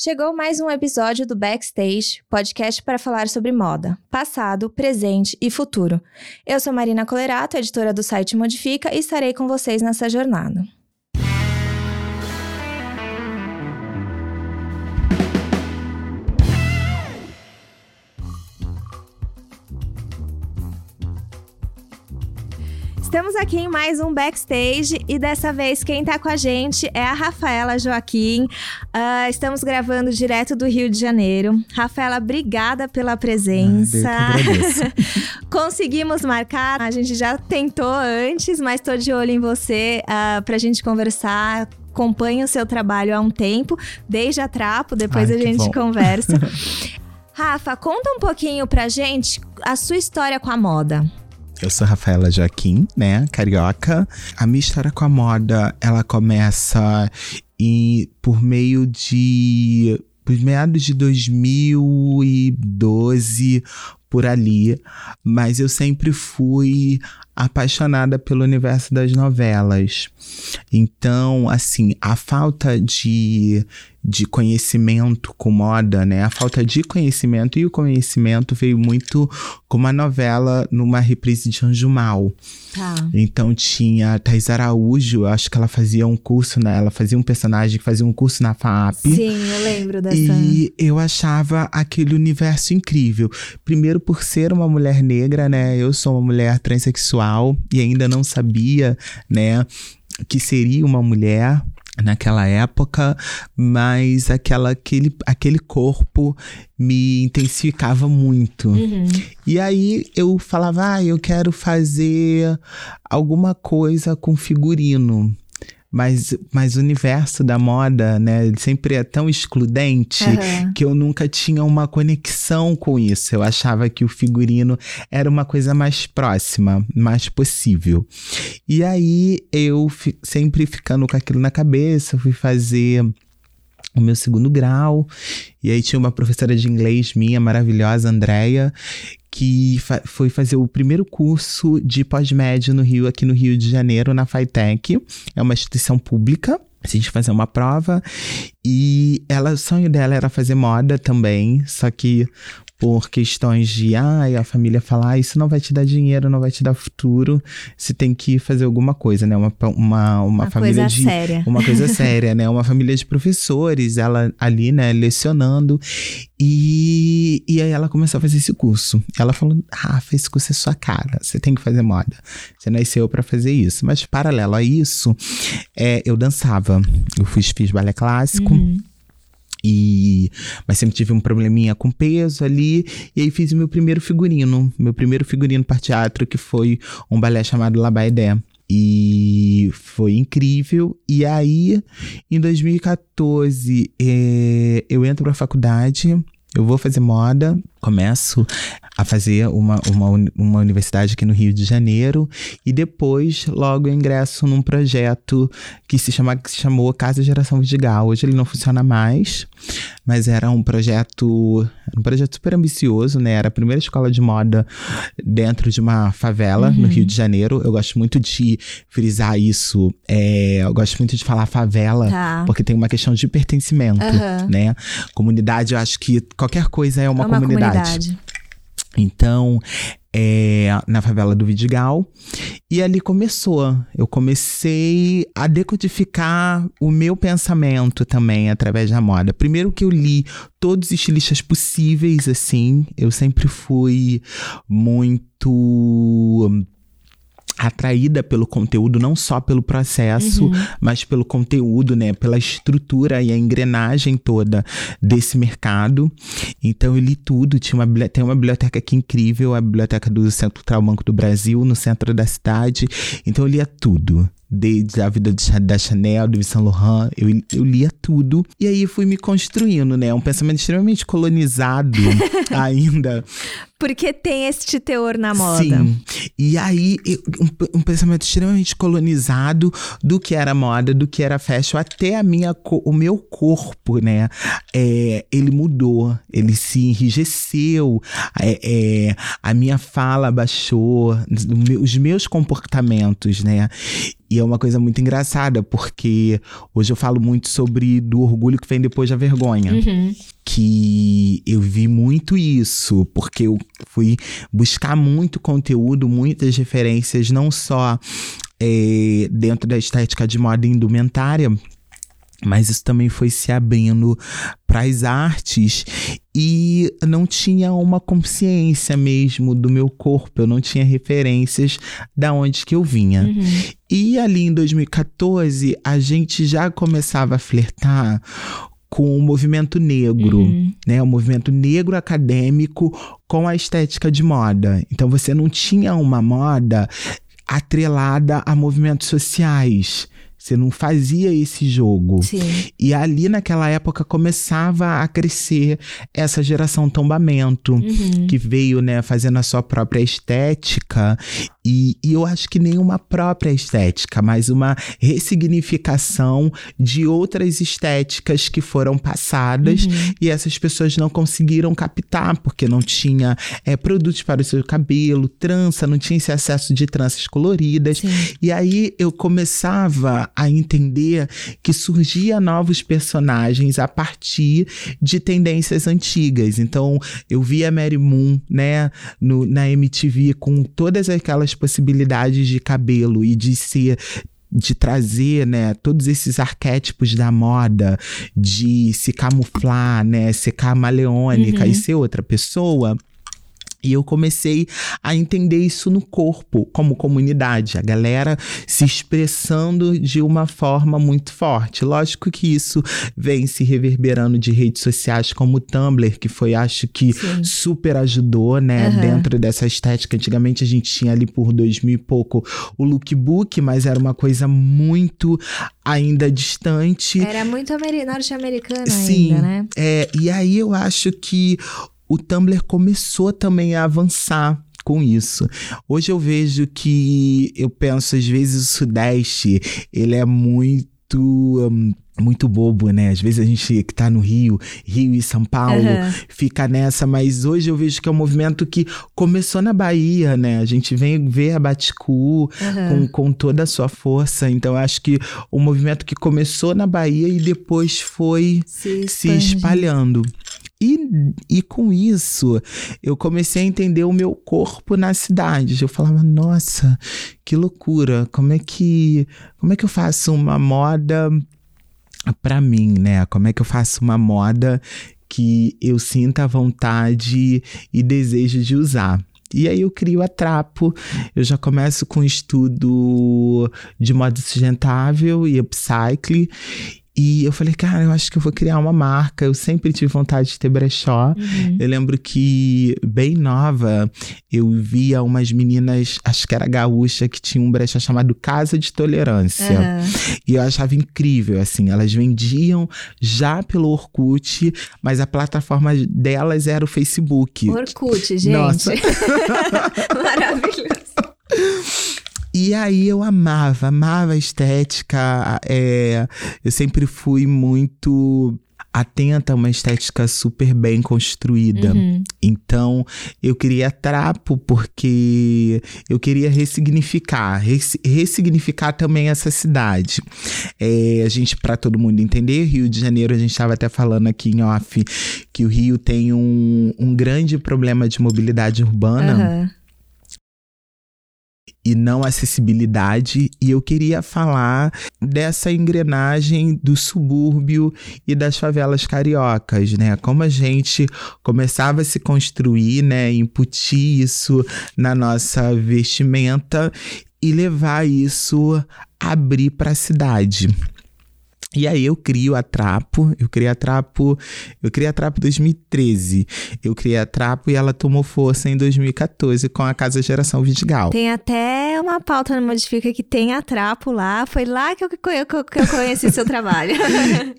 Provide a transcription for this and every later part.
Chegou mais um episódio do Backstage, podcast para falar sobre moda, passado, presente e futuro. Eu sou Marina Colerato, editora do site Modifica, e estarei com vocês nessa jornada. Estamos aqui em mais um backstage e dessa vez quem está com a gente é a Rafaela Joaquim. Uh, estamos gravando direto do Rio de Janeiro. Rafaela, obrigada pela presença. Ah, Conseguimos marcar, a gente já tentou antes, mas estou de olho em você uh, para a gente conversar acompanho o seu trabalho há um tempo, desde a Trapo, depois Ai, a gente bom. conversa. Rafa, conta um pouquinho pra gente a sua história com a moda. Eu sou Rafaela Joaquim, né, carioca. A minha história com a moda, ela começa por meio de... Por meados de 2012, por ali. Mas eu sempre fui apaixonada pelo universo das novelas. Então, assim, a falta de, de conhecimento com moda, né? A falta de conhecimento e o conhecimento veio muito com uma novela numa reprise de Anjo Mal. Tá. Então tinha a Thais Araújo, acho que ela fazia um curso, né? Ela fazia um personagem que fazia um curso na FAP. Sim, eu lembro dessa. E eu achava aquele universo incrível. Primeiro por ser uma mulher negra, né? Eu sou uma mulher transexual e ainda não sabia, né, que seria uma mulher naquela época, mas aquela, aquele, aquele corpo me intensificava muito. Uhum. E aí eu falava, ah, eu quero fazer alguma coisa com figurino. Mas, mas o universo da moda, né, ele sempre é tão excludente Aham. que eu nunca tinha uma conexão com isso. Eu achava que o figurino era uma coisa mais próxima, mais possível. E aí eu sempre ficando com aquilo na cabeça, fui fazer o meu segundo grau. E aí tinha uma professora de inglês minha, maravilhosa, Andréia, que fa- foi fazer o primeiro curso de pós-médio no Rio, aqui no Rio de Janeiro, na FITEC. É uma instituição pública. A gente fazer uma prova. E ela, o sonho dela era fazer moda também, só que por questões de, ai, a família falar, ah, isso não vai te dar dinheiro, não vai te dar futuro, você tem que fazer alguma coisa, né? Uma, uma, uma, Uma família coisa de. séria. Uma coisa séria, né? Uma família de professores, ela ali, né, lecionando. E, e aí ela começou a fazer esse curso. Ela falou: Rafa, esse curso é sua cara, você tem que fazer moda. Você nasceu pra fazer isso. Mas, paralelo a isso, é, eu dançava. Eu fiz, fiz balé clássico. Uhum. E, mas sempre tive um probleminha com peso ali. E aí fiz o meu primeiro figurino. Meu primeiro figurino para teatro, que foi um balé chamado La Baidé. E foi incrível. E aí, em 2014, eh, eu entro pra faculdade. Eu vou fazer moda, começo a fazer uma, uma, uma universidade aqui no Rio de Janeiro e depois logo eu ingresso num projeto que se, chama, que se chamou Casa Geração Vidigal. Hoje ele não funciona mais, mas era um projeto, um projeto super ambicioso, né? Era a primeira escola de moda dentro de uma favela no Rio de Janeiro. Eu gosto muito de frisar isso. é, eu gosto muito de falar favela, Tá. porque tem uma questão de pertencimento, Aham. né? Comunidade, eu acho que qualquer coisa é uma, É uma comunidade. comunidade. Então, é, na favela do Vidigal. E ali começou. Eu comecei a decodificar o meu pensamento também através da moda. Primeiro que eu li todos os estilistas possíveis, assim. Eu sempre fui muito atraída pelo conteúdo, não só pelo processo, mas pelo conteúdo, né, pela estrutura e a engrenagem toda desse mercado. Então eu li tudo, tinha uma tem uma biblioteca aqui incrível, a biblioteca do Centro Cultural Banco do Brasil, no centro da cidade. Então eu lia tudo. Desde a vida de da Chanel, do Saint Laurent, eu, eu lia tudo. E aí fui me construindo, né? Um pensamento extremamente colonizado ainda. Porque tem este teor na moda. Sim. E aí, um, um pensamento extremamente colonizado do que era moda, do que era fashion, até a minha, o meu corpo, né? É, ele mudou, ele se enrijeceu, é, é, a minha fala baixou, os meus comportamentos, né? E é uma coisa muito engraçada, porque hoje eu falo muito sobre do orgulho que vem depois da vergonha. Uhum. Que eu vi muito isso, porque eu fui buscar muito conteúdo, muitas referências, não só é, dentro da estética de moda indumentária, mas isso também foi se abrindo para as artes e não tinha uma consciência mesmo do meu corpo, eu não tinha referências da onde que eu vinha. Uhum. E ali em 2014, a gente já começava a flertar com o movimento negro, Uhum. né? O movimento negro acadêmico com a estética de moda. Então você não tinha uma moda atrelada a movimentos sociais. Você não fazia esse jogo. Sim. E ali naquela época começava a crescer essa geração tombamento Uhum. que veio, né, fazendo a sua própria estética. E, e eu acho que nem uma própria estética, mas uma ressignificação de outras estéticas que foram passadas Uhum. e essas pessoas não conseguiram captar, porque não tinha é, produtos para o seu cabelo, trança, não tinha esse acesso de tranças coloridas. Sim. E aí eu começava a entender que surgia novos personagens a partir de tendências antigas. Então eu via Mary Moon, né, no, na MTV com todas aquelas possibilidades de cabelo e de ser de trazer, né, todos esses arquétipos da moda, de se camuflar, né, ser camaleônica Uhum. e ser outra pessoa. E eu comecei a entender isso no corpo, como comunidade, a galera se expressando de uma forma muito forte. Lógico que isso vem se reverberando de redes sociais como o Tumblr, que foi, acho que, Sim. super ajudou, né, Aham. dentro dessa estética. Antigamente a gente tinha ali por 2000 e pouco o lookbook, mas era uma coisa muito ainda distante. Era muito ameri- norte-americano Sim. ainda, né? É, e aí eu acho que o Tumblr começou também a avançar com isso. Hoje eu vejo que eu penso às vezes o Sudeste, ele é muito hum, muito bobo, né? Às vezes a gente que tá no Rio, Rio e São Paulo, Aham. fica nessa, mas hoje eu vejo que é um movimento que começou na Bahia, né? A gente vem ver a Baticu, Aham. com, com toda a sua força. Então, eu acho que o movimento que começou na Bahia e depois foi Se, se espalhando. E, e com isso, eu comecei a entender o meu corpo na cidade. Eu falava, nossa, que loucura! Como é que, como é que eu faço uma moda pra mim, né? Como é que eu faço uma moda que eu sinta vontade e desejo de usar? E aí eu crio a Trapo, eu já começo com estudo de moda sustentável e upcycle. E eu falei, cara, eu acho que eu vou criar uma marca. Eu sempre tive vontade de ter brechó. Uhum. Eu lembro que, bem nova, eu via umas meninas, acho que era gaúcha, que tinha um brechó chamado Casa de Tolerância. Aham. E eu achava incrível, assim, elas vendiam já pelo Orkut, mas a plataforma delas era o Facebook. Orkut, gente. Nossa. Maravilhoso. E aí eu amava, amava a estética. é, eu sempre fui muito atenta a uma estética super bem construída. Uhum. Então, eu queria trapo porque eu queria ressignificar, res- ressignificar também essa cidade. É, a gente, para todo mundo entender, Rio de Janeiro, a gente estava até falando aqui em off que o Rio tem um, um grande problema de mobilidade urbana Aham. E não acessibilidade, e eu queria falar dessa engrenagem do subúrbio e das favelas cariocas, né? Como a gente começava a se construir, né, incutir isso na nossa vestimenta e levar isso abrir para a cidade. E aí eu crio a Trapo, eu criei a Trapo, eu criei a Trapo em 2013. Eu criei a Trapo e ela tomou força em 2014 com a Casa Geração Vidigal. Tem até uma pauta no Modifica que tem a trapo lá. Foi lá que eu, que eu, conheci seu trabalho.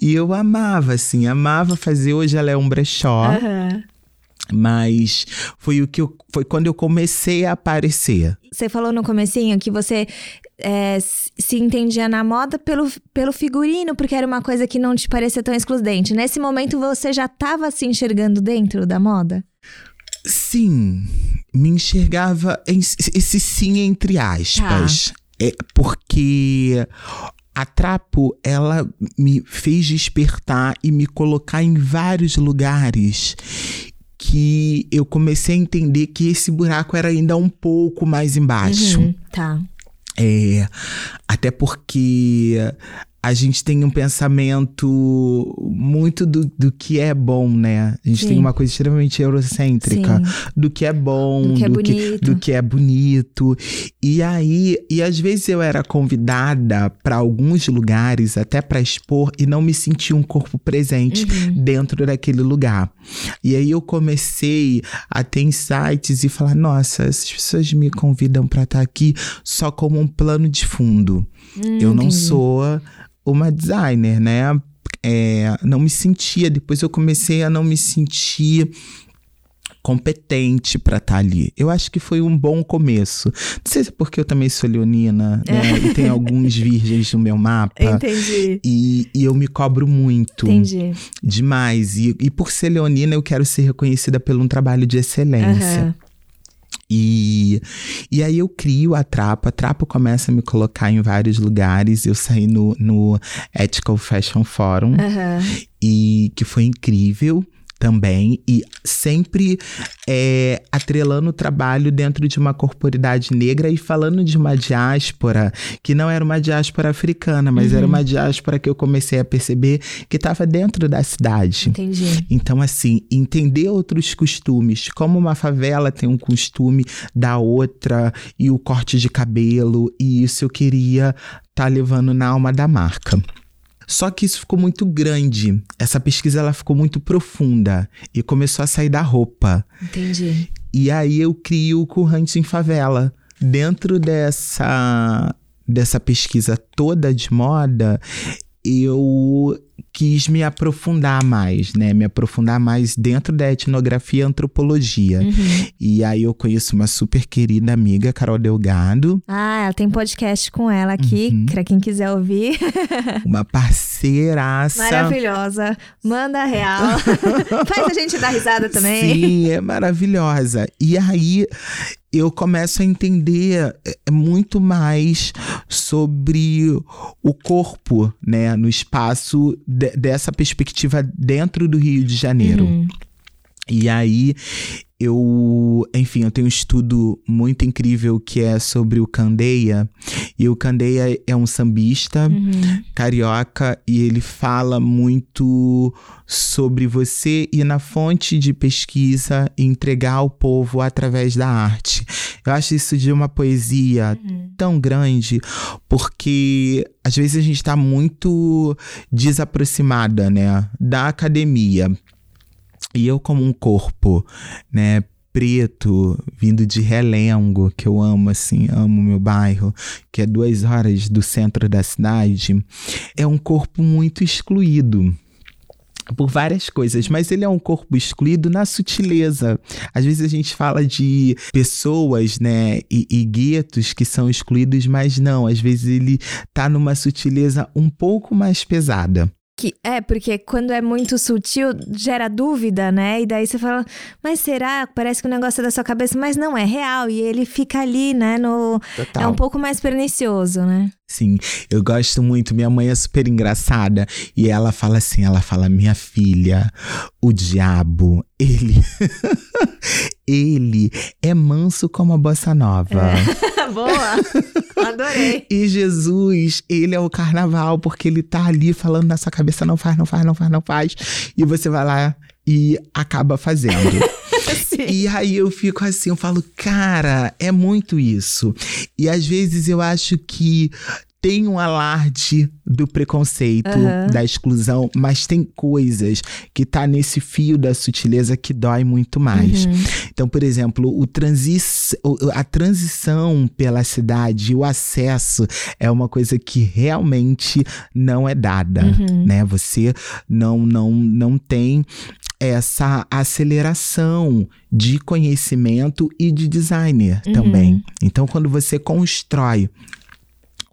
E eu amava, assim, amava fazer. Hoje ela é um brechó, Aham. mas foi o que eu, foi quando eu comecei a aparecer. Você falou no comecinho que você é, se entendia na moda pelo, pelo figurino, porque era uma coisa que não te parecia tão excludente. Nesse momento você já estava se enxergando dentro da moda? Sim, me enxergava em esse sim entre aspas. é porque a Trapo, ela me fez despertar e me colocar em vários lugares que eu comecei a entender que esse buraco era ainda um pouco mais embaixo. Uhum, tá. É, até porque a gente tem um pensamento muito do, do que é bom, né? A gente Sim. tem uma coisa extremamente eurocêntrica Sim. do que é bom, do que é, do. Que, do que é bonito. E aí, e às vezes eu era convidada para alguns lugares, até para expor, e não me sentia um corpo presente uhum. dentro daquele lugar. E aí eu comecei a ter insights e falar: nossa, essas pessoas me convidam para estar tá aqui só como um plano de fundo. Hum, eu não entendi. sou uma designer, né? É, não me sentia, depois eu comecei a não me sentir competente para estar tá ali. Eu acho que foi um bom começo. Não sei se é porque eu também sou leonina, né? É. E tem alguns virgens no meu mapa. Entendi. E, e eu me cobro muito. Entendi. Demais. E, e por ser leonina, eu quero ser reconhecida por um trabalho de excelência. Uhum. E, e aí eu crio a Trapa. A Trapa começa a me colocar em vários lugares. Eu saí no, no Ethical Fashion Forum, uhum. e que foi incrível também e sempre é, atrelando o trabalho dentro de uma corporidade negra e falando de uma diáspora que não era uma diáspora africana, mas uhum. era uma diáspora que eu comecei a perceber que estava dentro da cidade. Entendi. Então, assim, entender outros costumes, como uma favela tem um costume da outra e o corte de cabelo, e isso eu queria estar tá levando na alma da marca. Só que isso ficou muito grande. Essa pesquisa ela ficou muito profunda e começou a sair da roupa. Entendi. E aí eu crio o Currante em Favela. Dentro dessa dessa pesquisa toda de moda, eu quis me aprofundar mais, né? Me aprofundar mais dentro da etnografia e antropologia. Uhum. E aí eu conheço uma super querida amiga, Carol Delgado. Ah, ela tem podcast com ela aqui, uhum. pra quem quiser ouvir. uma parceiraça. Maravilhosa. Manda real. Faz a gente dar risada também. Sim, é maravilhosa. E aí eu começo a entender é, é muito mais sobre o corpo, né, no espaço de, dessa perspectiva dentro do Rio de Janeiro. Uhum. E aí eu, enfim, eu tenho um estudo muito incrível que é sobre o Candeia. E o Candeia é um sambista uhum. carioca e ele fala muito sobre você ir na fonte de pesquisa e entregar ao povo através da arte. Eu acho isso de uma poesia uhum. tão grande, porque às vezes a gente está muito desaproximada, né, da academia. E eu, como um corpo, né, preto, vindo de Relengo, que eu amo, assim, amo meu bairro, que é duas horas do centro da cidade, é um corpo muito excluído por várias coisas, mas ele é um corpo excluído na sutileza. Às vezes a gente fala de pessoas, né, e, e guetos que são excluídos, mas não, às vezes ele tá numa sutileza um pouco mais pesada. Que, é, porque quando é muito sutil, gera dúvida, né? E daí você fala, mas será? Parece que o negócio é da sua cabeça, mas não, é real. E ele fica ali, né? No... Total. É um pouco mais pernicioso, né? Sim, eu gosto muito. Minha mãe é super engraçada. E ela fala assim: ela fala, minha filha, o diabo, ele. ele é manso como a bossa nova. É. Boa! Adorei. e Jesus, ele é o carnaval, porque ele tá ali falando na sua cabeça: não faz, não faz, não faz, não faz. E você vai lá e acaba fazendo. e aí eu fico assim, eu falo, cara, é muito isso. E às vezes eu acho que tem um alarde do preconceito, uhum. da exclusão, mas tem coisas que tá nesse fio da sutileza que dói muito mais. Uhum. Então, por exemplo, o transi a transição pela cidade, o acesso é uma coisa que realmente não é dada, uhum. né? Você não não não tem essa aceleração de conhecimento e de designer uhum. também. Então, quando você constrói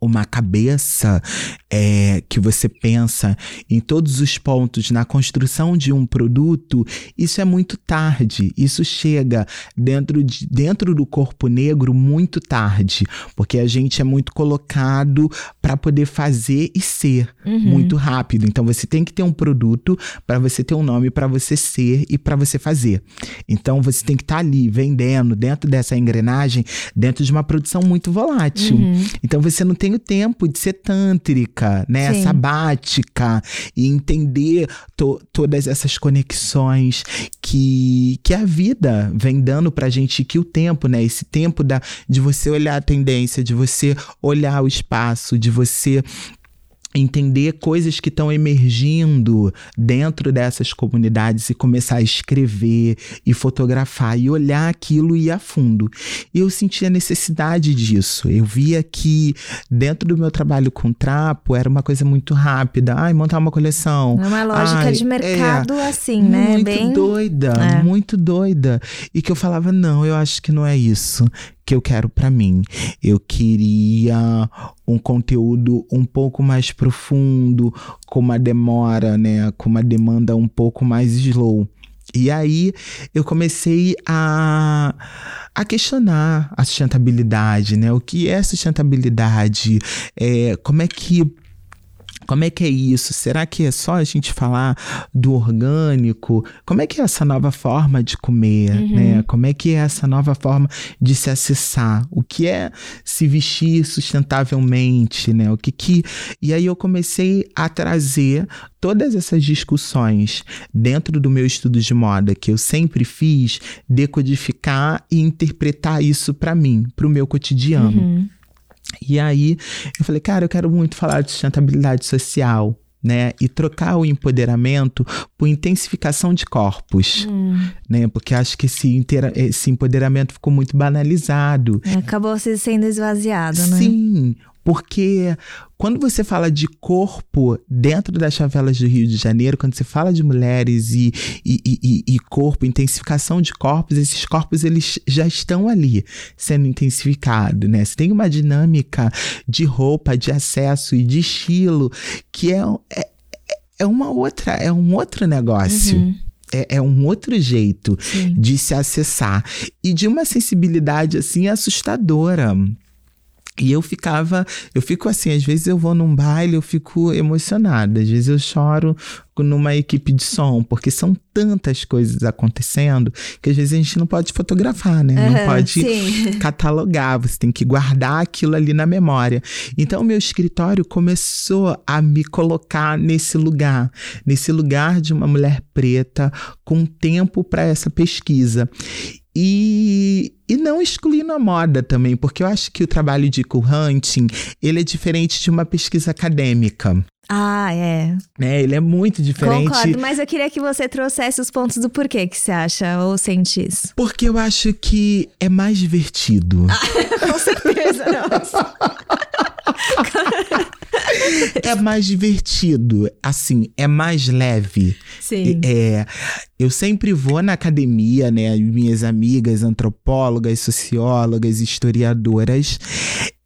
uma cabeça é, que você pensa em todos os pontos na construção de um produto, isso é muito tarde. Isso chega dentro, de, dentro do corpo negro muito tarde, porque a gente é muito colocado para poder fazer e ser uhum. muito rápido. Então você tem que ter um produto para você ter um nome para você ser e para você fazer. Então você tem que estar tá ali vendendo dentro dessa engrenagem, dentro de uma produção muito volátil. Uhum. Então você não tem tempo de ser tântrica, né? Sim. Sabática e entender to todas essas conexões que, que a vida vem dando pra gente, que o tempo, né? Esse tempo da, de você olhar a tendência, de você olhar o espaço, de você entender coisas que estão emergindo dentro dessas comunidades e começar a escrever e fotografar e olhar aquilo e ir a fundo. E eu senti a necessidade disso. Eu via que dentro do meu trabalho com trapo era uma coisa muito rápida. Ai, montar uma coleção. É uma lógica Ai, de mercado é, assim, né? Muito Bem... doida, é. muito doida. E que eu falava, não, eu acho que não é isso que eu quero para mim. Eu queria um conteúdo um pouco mais profundo, com uma demora, né, com uma demanda um pouco mais slow. E aí eu comecei a, a questionar a sustentabilidade, né? O que é sustentabilidade? É, como é que como é que é isso? Será que é só a gente falar do orgânico? Como é que é essa nova forma de comer, uhum. né? Como é que é essa nova forma de se acessar? O que é se vestir sustentavelmente, né? O que que E aí eu comecei a trazer todas essas discussões dentro do meu estudo de moda que eu sempre fiz, decodificar e interpretar isso para mim, para o meu cotidiano. Uhum. E aí eu falei, cara, eu quero muito falar de sustentabilidade social. Né, e trocar o empoderamento por intensificação de corpos, hum. né? Porque acho que esse, esse empoderamento ficou muito banalizado. É, acabou sendo esvaziado, né? Sim, porque quando você fala de corpo dentro das favelas do Rio de Janeiro, quando você fala de mulheres e, e, e, e, corpo, intensificação de corpos, esses corpos eles já estão ali sendo intensificados, né? Você tem uma dinâmica de roupa, de acesso e de estilo que é, é, é uma outra, é um outro negócio. Uhum. É, é, um outro jeito Sim. de se acessar e de uma sensibilidade assim assustadora. E eu ficava, eu fico assim, às vezes eu vou num baile, eu fico emocionada, às vezes eu choro numa equipe de som, porque são tantas coisas acontecendo que às vezes a gente não pode fotografar, né? Uhum, não pode sim. catalogar, você tem que guardar aquilo ali na memória. Então, o meu escritório começou a me colocar nesse lugar, nesse lugar de uma mulher preta com tempo para essa pesquisa. E, e não excluindo a moda também, porque eu acho que o trabalho de co-hunting, ele é diferente de uma pesquisa acadêmica. Ah, é. É, ele é muito diferente. Concordo, mas eu queria que você trouxesse os pontos do porquê que você acha ou sente isso. Porque eu acho que é mais divertido. Ah, com certeza, nossa. é mais divertido, assim, é mais leve. Sim. É, eu sempre vou na academia, né? Minhas amigas antropólogas, sociólogas, historiadoras,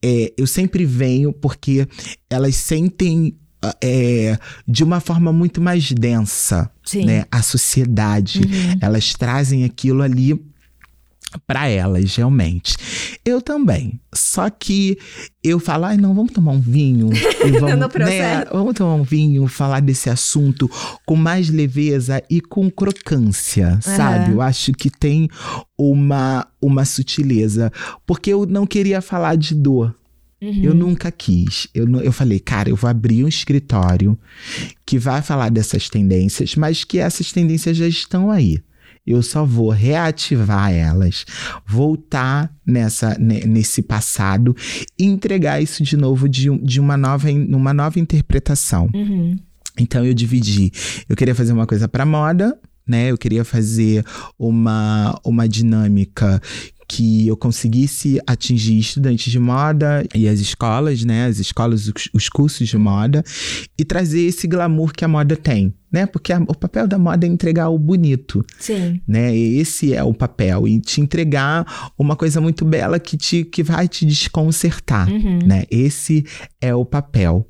é, eu sempre venho porque elas sentem é, de uma forma muito mais densa, né? A sociedade, uhum. elas trazem aquilo ali para elas, realmente. Eu também. Só que eu falo, ai, não, vamos tomar um vinho. E vamos, né, vamos tomar um vinho, falar desse assunto com mais leveza e com crocância, uhum. sabe? Eu acho que tem uma, uma sutileza. Porque eu não queria falar de dor. Uhum. Eu nunca quis. Eu, eu falei, cara, eu vou abrir um escritório que vai falar dessas tendências, mas que essas tendências já estão aí. Eu só vou reativar elas, voltar nessa, nesse passado e entregar isso de novo de, de uma, nova, uma nova interpretação. Uhum. Então eu dividi. Eu queria fazer uma coisa para moda, né? Eu queria fazer uma, uma dinâmica que eu conseguisse atingir estudantes de moda e as escolas, né? As escolas, os, os cursos de moda, e trazer esse glamour que a moda tem. Né? Porque a, o papel da moda é entregar o bonito. Sim. Né? Esse é o papel. E te entregar uma coisa muito bela que, te, que vai te desconcertar. Uhum. Né? Esse é o papel.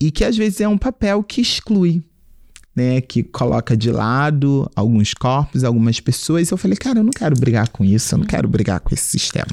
E que às vezes é um papel que exclui né, que coloca de lado alguns corpos, algumas pessoas. Eu falei, cara, eu não quero brigar com isso, eu não quero brigar com esse sistema.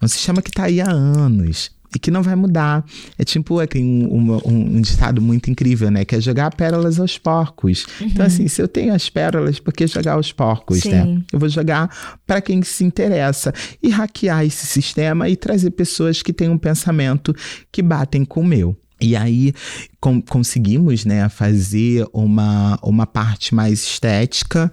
É um sistema que está aí há anos e que não vai mudar. É tipo, é, tem um, um, um, ditado muito incrível, né? Que é jogar pérolas aos porcos. Uhum. Então, assim, se eu tenho as pérolas, por que jogar aos porcos, Sim. né? Eu vou jogar para quem se interessa e hackear esse sistema e trazer pessoas que têm um pensamento que batem com o meu. E aí com, conseguimos né, fazer uma, uma parte mais estética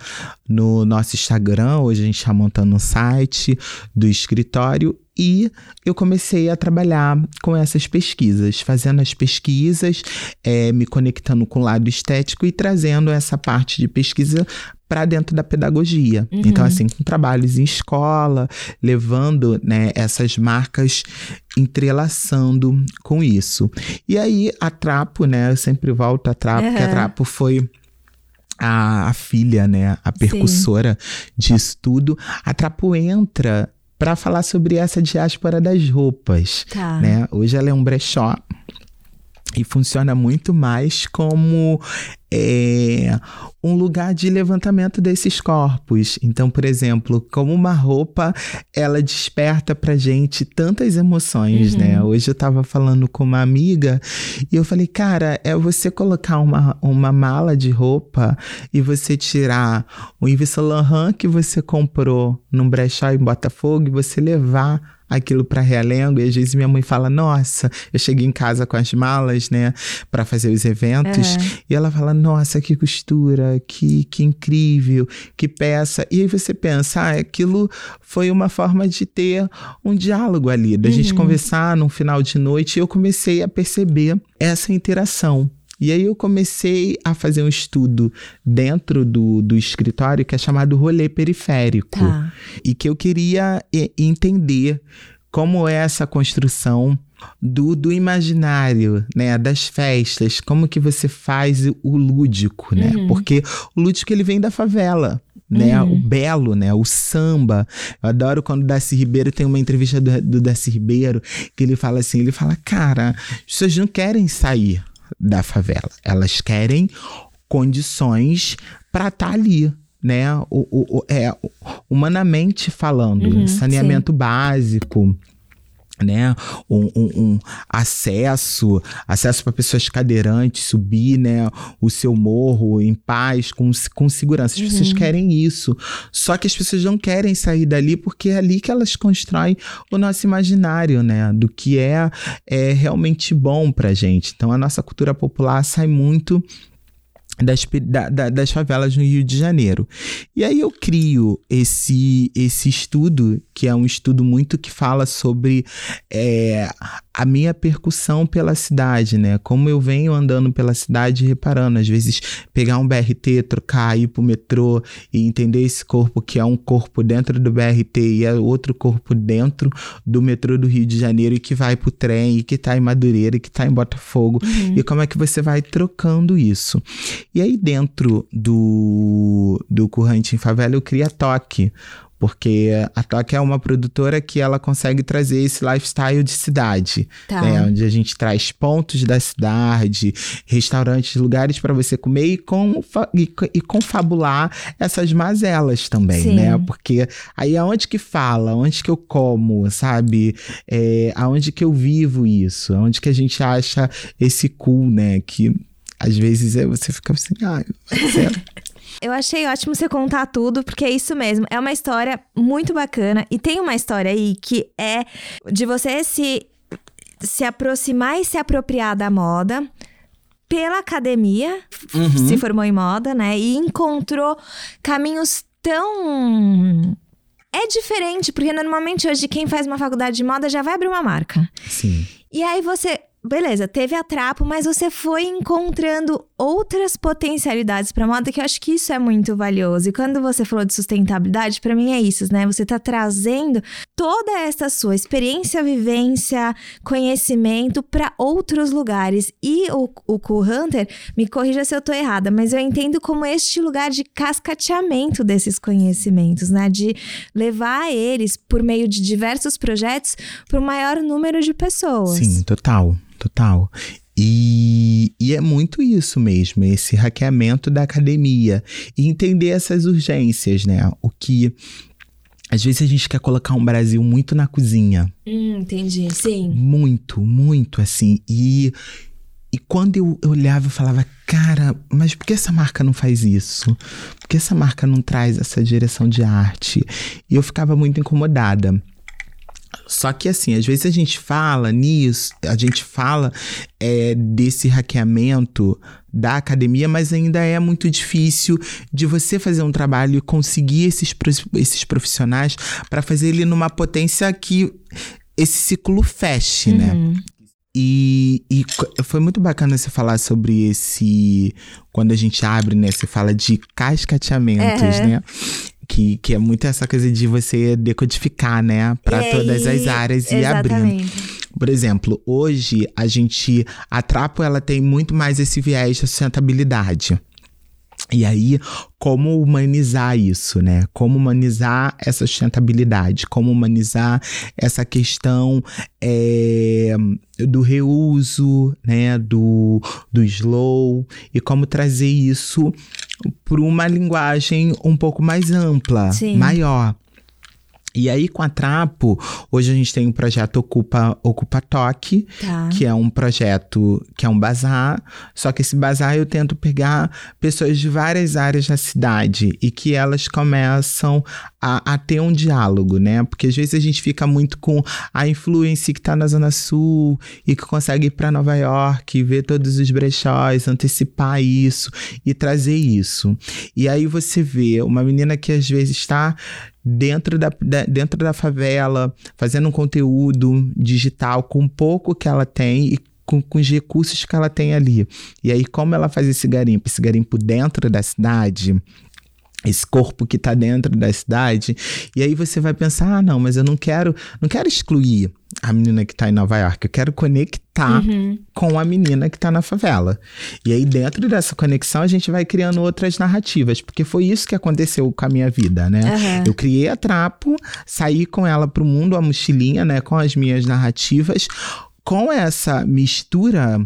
no nosso Instagram. Hoje a gente está montando um site do escritório e eu comecei a trabalhar com essas pesquisas, fazendo as pesquisas, é, me conectando com o lado estético e trazendo essa parte de pesquisa para dentro da pedagogia. Uhum. Então, assim, com trabalhos em escola, levando né, essas marcas entrelaçando com isso. E aí, a Trapo, né? Eu sempre volto a Trapo, uhum. porque a Trapo foi a, a, filha, né? A percussora Sim. disso tudo. A Trapo entra para falar sobre essa diáspora das roupas, tá. né? Hoje ela é um brechó e funciona muito mais como é, um lugar de levantamento desses corpos. Então, por exemplo, como uma roupa, ela desperta pra gente tantas emoções, né? Uhum. Hoje eu tava falando com uma amiga e eu falei, cara, é você colocar uma, uma mala de roupa e você tirar o Yves Saint Laurent que você comprou num brechó em Botafogo e você levar aquilo para Realengo e às vezes minha mãe fala: "Nossa, eu cheguei em casa com as malas, né, para fazer os eventos". Uhum. E ela fala: "Nossa, que costura, que que incrível, que peça". E aí você pensa: "Ah, aquilo foi uma forma de ter um diálogo ali, da Uhum. gente conversar num final de noite". E eu comecei a perceber essa interação. E aí eu comecei a fazer um estudo dentro do, do escritório que é chamado rolê periférico. Tá. E que eu queria entender como é essa construção do, do imaginário, né, das festas, como que você faz o lúdico, né? Uhum. Porque o lúdico ele vem da favela. Né, Uhum. o belo, né, o samba. Eu adoro quando o Darcy Ribeiro tem uma entrevista do, do Darcy Ribeiro que ele fala assim, ele fala, cara, as pessoas não querem sair da favela, elas querem condições para estar ali, né? O, o, o- é, humanamente falando, Uhum, saneamento básico. Né, um, um- um acesso, acesso para pessoas cadeirantes subir, né, o seu morro em paz, com, com segurança. As pessoas Uhum. querem isso. Só que as pessoas não querem sair dali porque é ali que elas constroem o nosso imaginário, né, do que é, é realmente bom pra gente. Então a nossa cultura popular sai muito das, da- das favelas no Rio de Janeiro. E aí eu crio esse, esse estudo, que é um estudo muito que fala sobre é, a minha percussão pela cidade, né? Como eu venho andando pela cidade reparando, às vezes pegar um BRT, trocar, ir pro metrô e entender esse corpo que é um corpo dentro do BRT e é outro corpo dentro do metrô do Rio de Janeiro e que vai pro trem e que tá em Madureira e que tá em Botafogo. E como é que você vai trocando isso? E aí, dentro do, do Currante em Favela, eu crio a Toque. Porque a Toque é uma produtora que ela consegue trazer esse lifestyle de cidade. Tá. né? Onde a gente traz pontos da cidade, restaurantes, lugares para você comer e, confa- e, e confabular essas mazelas também, Sim. né? Porque aí aonde que fala, onde que eu como, sabe? É, aonde que eu vivo isso? Aonde que a gente acha esse cool, né? Que às vezes é- você fica assim, ah, certo. Eu achei ótimo você contar tudo, porque é isso mesmo. É uma história muito bacana. E tem uma história aí que é de você se, se aproximar e se apropriar da moda pela academia, Uhum. se formou em moda, né? E encontrou caminhos tão. É diferente, porque normalmente hoje quem faz uma faculdade de moda já vai abrir uma marca. Sim. E aí você beleza, teve a trapo, mas você foi encontrando outras potencialidades para moda que eu acho que isso é muito valioso. E quando você falou de sustentabilidade, para mim é isso, né? Você tá trazendo toda essa sua experiência, vivência, conhecimento para outros lugares. E o, o Cool Hunter, me corrija se eu tô errada, mas eu entendo como este lugar de cascateamento desses conhecimentos, né? De levar eles por meio de diversos projetos para o maior número de pessoas. Sim, total total. E, e, é muito isso mesmo, esse hackeamento da academia. E entender essas urgências, né? O que. Às vezes a gente quer colocar um Brasil muito na cozinha. Hum, entendi, sim. Muito, muito assim. E, e quando eu, eu olhava, eu falava, cara, mas por que essa marca não faz isso? Por que essa marca não traz essa direção de arte? E eu ficava muito incomodada. Só que assim, às vezes a gente fala nisso, a gente fala é, desse hackeamento da academia, mas ainda é muito difícil de você fazer um trabalho e conseguir esses, esses profissionais para fazer ele numa potência que esse ciclo feche, né? uhum. né? E, e, foi muito bacana você falar sobre esse. Quando a gente abre, né? Você fala de cascateamentos, uhum. né? Que, que é muito essa coisa de você decodificar, né, para todas as áreas e abrindo. Por exemplo, hoje a gente a Trapo ela tem muito mais esse viés de sustentabilidade. E aí, como humanizar isso, né? Como humanizar essa sustentabilidade, como humanizar essa questão é, do reuso, né? Do, do slow, e como trazer isso para uma linguagem um pouco mais ampla, Sim. maior. E aí, com a Trapo, hoje a gente tem um projeto Ocupa, Ocupa Toque, tá. que é um projeto que é um bazar. Só que esse bazar eu tento pegar pessoas de várias áreas da cidade e que elas começam a, a ter um diálogo, né? Porque às vezes a gente fica muito com a influência que está na Zona Sul e que consegue ir para Nova York, ver todos os brechós, antecipar isso e trazer isso. E aí você vê uma menina que às vezes está dentro da, da, dentro da favela, fazendo um conteúdo digital com pouco que ela tem e com, com, os recursos que ela tem ali. E aí, como ela faz esse garimpo? Esse garimpo dentro da cidade, esse corpo que está dentro da cidade. E aí você vai pensar: ah, não, mas eu não quero, não quero excluir a menina que está em Nova York, eu quero conectar uhum. com a menina que está na favela. E aí, dentro dessa conexão, a gente vai criando outras narrativas, porque foi isso que aconteceu com a minha vida, né? Uhum. Eu criei a Trapo, saí com ela para o mundo, a mochilinha, né, com as minhas narrativas. Com essa mistura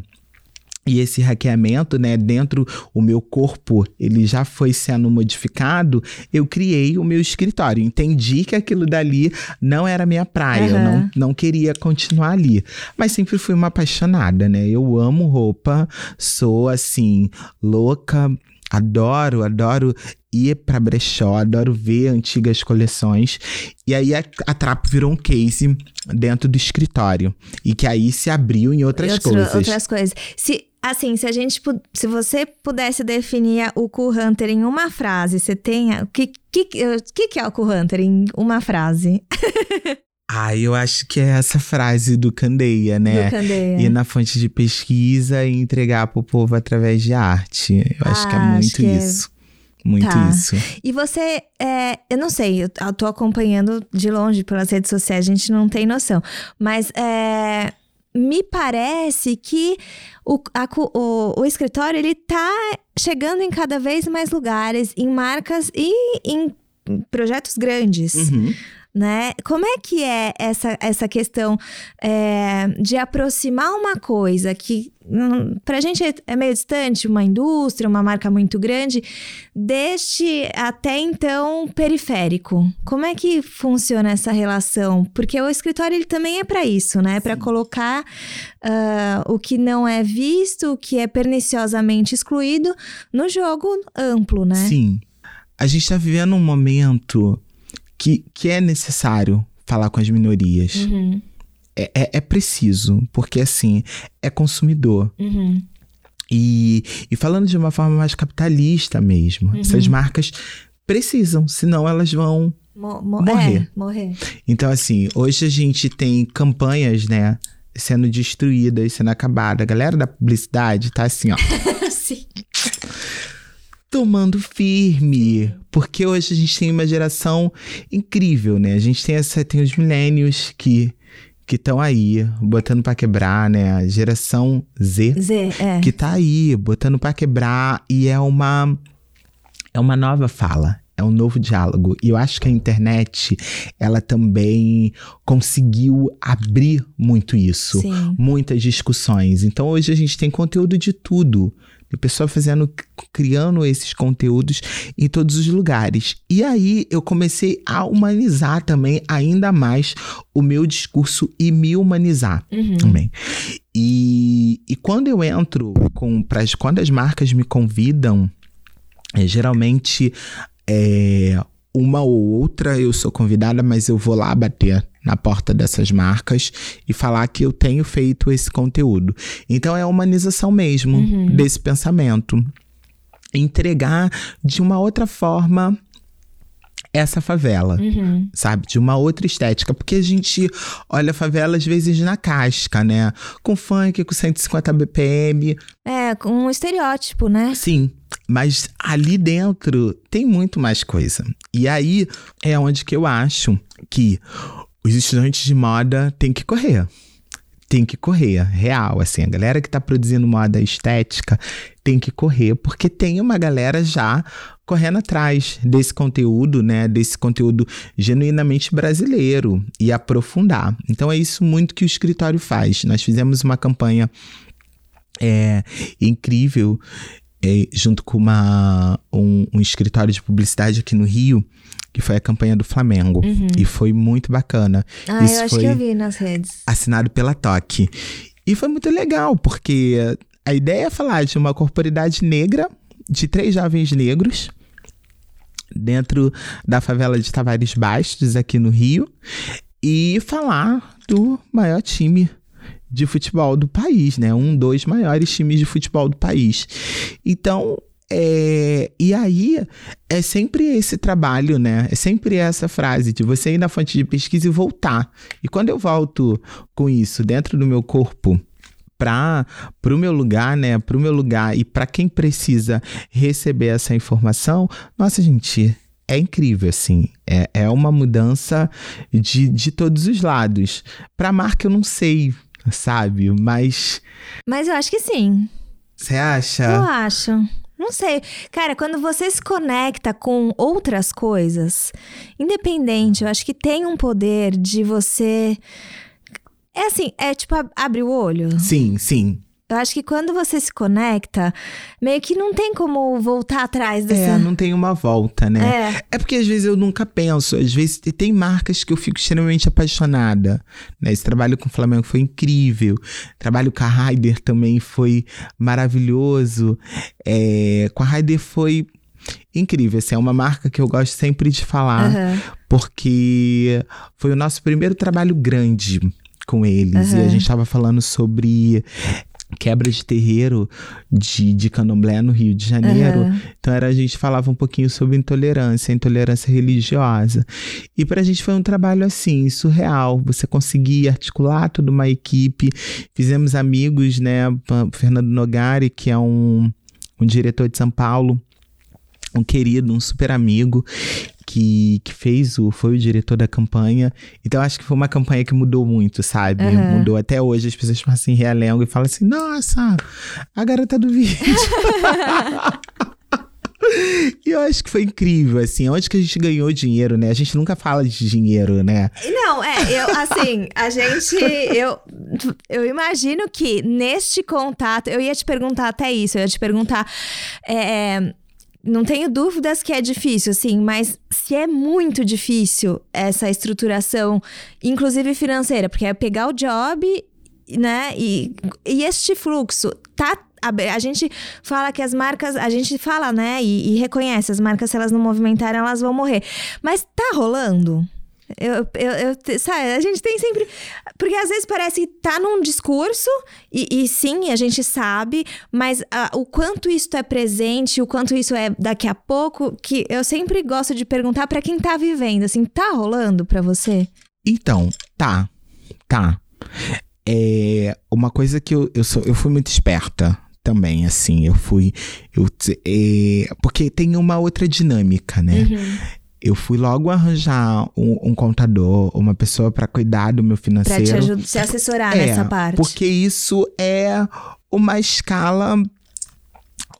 e esse hackeamento, né, dentro o meu corpo, ele já foi sendo modificado, eu criei o meu escritório. Entendi que aquilo dali não era minha praia, uhum. eu não, não queria continuar ali. Mas sempre fui uma apaixonada, né? Eu amo roupa, sou assim, louca, adoro, adoro ir para brechó, adoro ver antigas coleções. E aí a, a Trapo virou um case dentro do escritório. E que aí se abriu em outras Outro, coisas. Outras coisas. Se Assim, se a gente, se você pudesse definir o Cool Hunter em uma frase, você tem, o que, que, que, que é o Cool Hunter em uma frase? Ah, eu acho que é essa frase do Candeia, né? Do Candeia. Ir na fonte de pesquisa e entregar pro povo através de arte. Eu acho que é muito que é isso. É... Muito tá. isso. E você, é, eu não sei, eu tô acompanhando de longe pelas redes sociais, a gente não tem noção. Mas é, me parece que o, a, o, o escritório ele tá chegando em cada vez mais lugares, em marcas e em projetos grandes. Uhum né? Como é que é essa, essa questão é, de aproximar uma coisa que hum, para a gente é, é meio distante, uma indústria, uma marca muito grande, deste até então periférico? Como é que funciona essa relação? Porque o escritório ele também é para isso, né? Para colocar uh, o que não é visto, o que é perniciosamente excluído no jogo amplo, né? Sim. A gente está vivendo um momento que, que é necessário falar com as minorias. Uhum. É, é, é, preciso, porque assim, é consumidor. Uhum. E, e falando de uma forma mais capitalista mesmo, uhum. essas marcas precisam, senão elas vão Mo morrer. É, morrer. Então, assim, hoje a gente tem campanhas, né? sendo destruídas, sendo acabadas. A galera da publicidade tá assim, ó. Tomando firme, porque hoje a gente tem uma geração incrível, né? A gente tem essa tem os milênios que que estão aí, botando para quebrar, né? A geração Z, Z, é. que tá aí, botando para quebrar e é uma é uma nova fala, é um novo diálogo. E eu acho que a internet, ela também conseguiu abrir muito isso, Sim. muitas discussões. Então hoje a gente tem conteúdo de tudo. Tem pessoa fazendo, criando esses conteúdos em todos os lugares. E aí eu comecei a humanizar também ainda mais o meu discurso e me humanizar Uhum. também. E, e quando eu entro com pras, quando as marcas me convidam, é, geralmente é, uma ou outra eu sou convidada, mas eu vou lá bater na porta dessas marcas e falar que eu tenho feito esse conteúdo. Então é a humanização mesmo Uhum. desse pensamento. Entregar de uma outra forma essa favela Uhum. sabe? De uma outra estética. Porque a gente olha a favela às vezes na casca, né? Com funk, com 150 BPM. É, com um estereótipo, né? Sim. Mas ali dentro tem muito mais coisa. E aí é onde que eu acho que os estudantes de moda têm que correr. Tem que correr, real, assim. A galera que tá produzindo moda estética tem que correr, porque tem uma galera já correndo atrás desse conteúdo, né? Desse conteúdo genuinamente brasileiro e aprofundar. Então é isso muito que o escritório faz. Nós fizemos uma campanha é, incrível é, junto com uma, um, um escritório de publicidade aqui no Rio, que foi a campanha do Flamengo. E foi muito bacana. Ah, Isso eu acho que eu vi nas redes. assinado pela Toque. E foi muito legal, porque a ideia é falar de uma corporidade negra, de três jovens negros, dentro da favela de Tavares Bastos, aqui no Rio, e falar do maior time de futebol do país, né? Um dos maiores times de futebol do país. Então, é, e aí é sempre esse trabalho, né? É sempre essa frase de você ir na fonte de pesquisa e voltar. E quando eu volto com isso dentro do meu corpo para o meu lugar, né? Para o meu lugar e para quem precisa receber essa informação, nossa, gente, é incrível, assim. É, é uma mudança de, de todos os lados. Para marca, eu não sei, sabe? Mas Mas eu acho que sim. você Eu acha? acho. Não sei. Cara, quando você se conecta com outras coisas, independente, eu acho que tem um poder de você. É assim, é tipo, ab- abre o olho. Sim, sim. Eu acho que quando você se conecta, meio que não tem como voltar atrás É, dessa. não tem uma volta, né? É. É porque às vezes eu nunca penso, às vezes tem marcas que eu fico extremamente apaixonada. Né? Esse trabalho com o Flamengo foi incrível. O trabalho com a Raider também foi maravilhoso. É, com a Raider foi incrível. Assim, é uma marca que eu gosto sempre de falar, Aham. porque foi o nosso primeiro trabalho grande com eles. E a gente estava falando sobre quebra de terreiro de, de candomblé no Rio de Janeiro. Aham. Então era, a gente falava um pouquinho sobre intolerância, intolerância religiosa. E pra gente foi um trabalho assim, surreal. Você conseguir articular toda uma equipe. Fizemos amigos, né? Fernando Nogari, que é um, um diretor de São Paulo, um querido, um super amigo. Que, que fez o foi o diretor da campanha. Então acho que foi uma campanha que mudou muito, sabe? Aham. Mudou até hoje. As pessoas passam em realengo e falam assim: Nossa, a garota do vídeo. E eu acho que foi incrível, assim, onde que a gente ganhou dinheiro, né? A gente nunca fala de dinheiro, né? Não, é, eu, assim, a gente, eu, eu imagino que neste contato, eu ia te perguntar até isso, eu ia te perguntar, é, não tenho dúvidas que é difícil, assim, mas se é muito difícil essa estruturação, inclusive financeira, porque é pegar o job, né, e, e este fluxo, tá a gente fala que as marcas, a gente fala, né, e, e reconhece, as marcas, se elas não movimentarem, elas vão morrer. Mas tá rolando? Eu, eu, eu sabe, a gente tem sempre. Porque às vezes parece que tá num discurso, e, e sim, a gente sabe, mas ah, o quanto isso é presente, o quanto isso é daqui a pouco, que eu sempre gosto de perguntar pra quem tá vivendo, assim, tá rolando pra você? Então, tá, tá. é uma coisa que eu, eu, sou, eu fui muito esperta também, assim. Eu fui. Eu, é, porque tem uma outra dinâmica, né? Uhum. Eu fui logo arranjar um, um contador, uma pessoa para cuidar do meu Pra financeiro. te, ajudar, te assessorar É, nessa parte. Porque isso é uma escala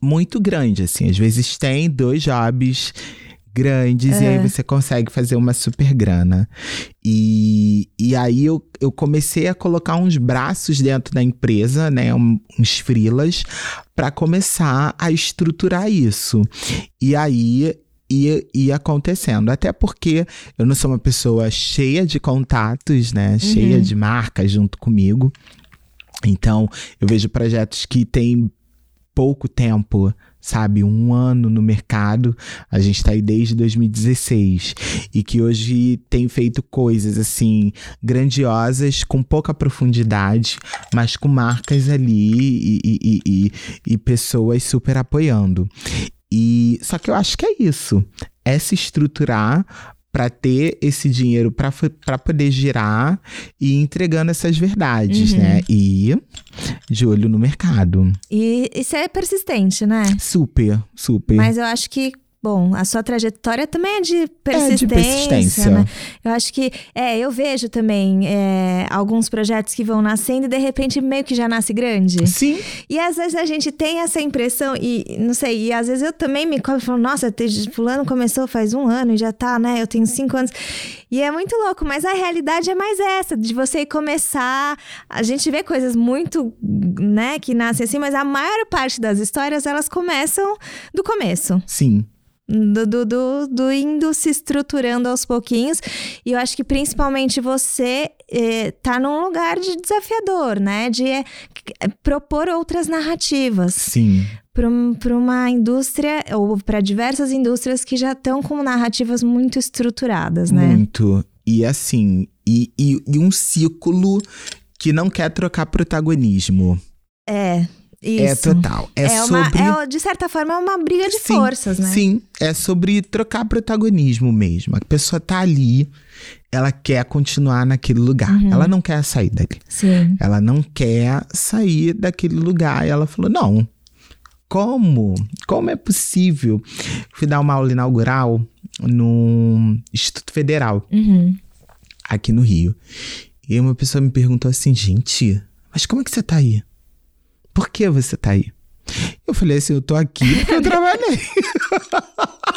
muito grande, assim. Às vezes tem dois jobs grandes e É. aí você consegue fazer uma super grana. E, e aí eu, eu comecei a colocar uns braços dentro da empresa, né, um- uns frilas, para começar a estruturar isso. E aí ia, ia acontecendo. Até porque eu não sou uma pessoa cheia de contatos, né? Cheia de marcas junto comigo. Então, eu vejo projetos que têm pouco tempo, sabe? Um ano no mercado. A gente tá aí desde 2016. E que hoje tem feito coisas, assim, grandiosas, com pouca profundidade, mas com marcas ali e, e, e, e- e pessoas super apoiando. E só que eu acho que é isso. É se estruturar para ter esse dinheiro para poder girar e ir entregando essas verdades, Uhum. né? E de olho no mercado. E isso é persistente, né? Super, super. Mas eu acho que, bom, a sua trajetória também é de persistência. persistência. Né? Eu acho que, é, eu vejo também é, alguns projetos que vão nascendo e de repente meio que já nasce grande. Sim, E às vezes a gente tem essa impressão, e não sei, e às vezes eu também me cobro e falo, nossa, fulano começou faz um ano e já tá, né? Eu tenho cinco anos. E é muito louco, mas a realidade é mais essa, de você começar. A gente vê coisas muito, né, que nascem assim, mas a maior parte das histórias elas começam do começo. sim. Do, do, do, do indo se estruturando aos pouquinhos. E eu acho que principalmente você eh, tá num lugar de desafiador, né? De eh, propor outras narrativas Sim. para uma indústria ou para diversas indústrias que já estão com narrativas muito estruturadas, né? Muito. E assim, e, e, e um ciclo que não quer trocar protagonismo. É, isso. É total. É, É uma, sobre. é, de certa forma, é uma briga de Sim, forças, né? Sim, é sobre trocar protagonismo mesmo. A pessoa tá ali, ela quer continuar naquele lugar. Uhum. Ela não quer sair dali. Sim. Ela não quer sair daquele lugar. E ela falou: não. Como? Como é possível? Fui dar uma aula inaugural no Instituto Federal, Uhum. aqui no Rio. E uma pessoa me perguntou assim: gente, mas como é que você tá aí? Por que você tá aí? Eu falei assim: eu tô aqui porque eu trabalhei.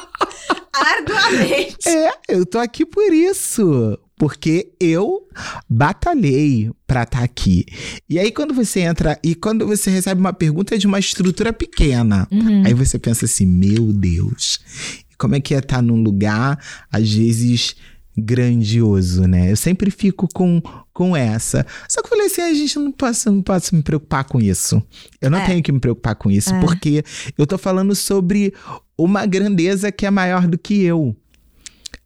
Arduamente. É, eu tô aqui por isso. Porque eu batalhei pra estar aqui. E aí, quando você entra e quando você recebe uma pergunta de uma estrutura pequena, Uhum. aí você pensa assim: meu Deus, como é que é estar num lugar, às vezes, grandioso, né? Eu sempre fico com, com essa. Só que eu falei assim: a gente não posso, não posso me preocupar com isso. Eu não É. tenho que me preocupar com isso, É. porque eu tô falando sobre uma grandeza que é maior do que eu.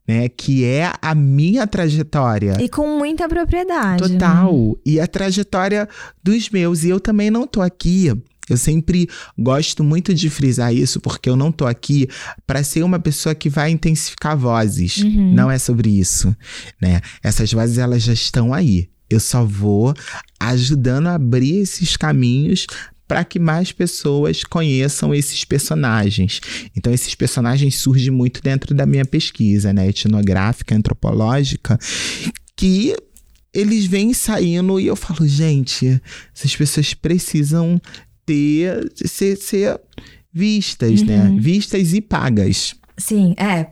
Né, que é a minha trajetória. E com muita propriedade. né? Total. E a trajetória dos meus. E eu também não tô aqui. Eu sempre gosto muito de frisar isso, porque eu não tô aqui para ser uma pessoa que vai intensificar vozes. Uhum. Não é sobre isso, né? Essas vozes elas já estão aí. Eu só vou ajudando a abrir esses caminhos para que mais pessoas conheçam esses personagens. Então, esses personagens surgem muito dentro da minha pesquisa, né? Etnográfica, antropológica, que eles vêm saindo e eu falo, gente, essas pessoas precisam ter ser, ser vistas, né? Uhum. Vistas e pagas. Sim, é.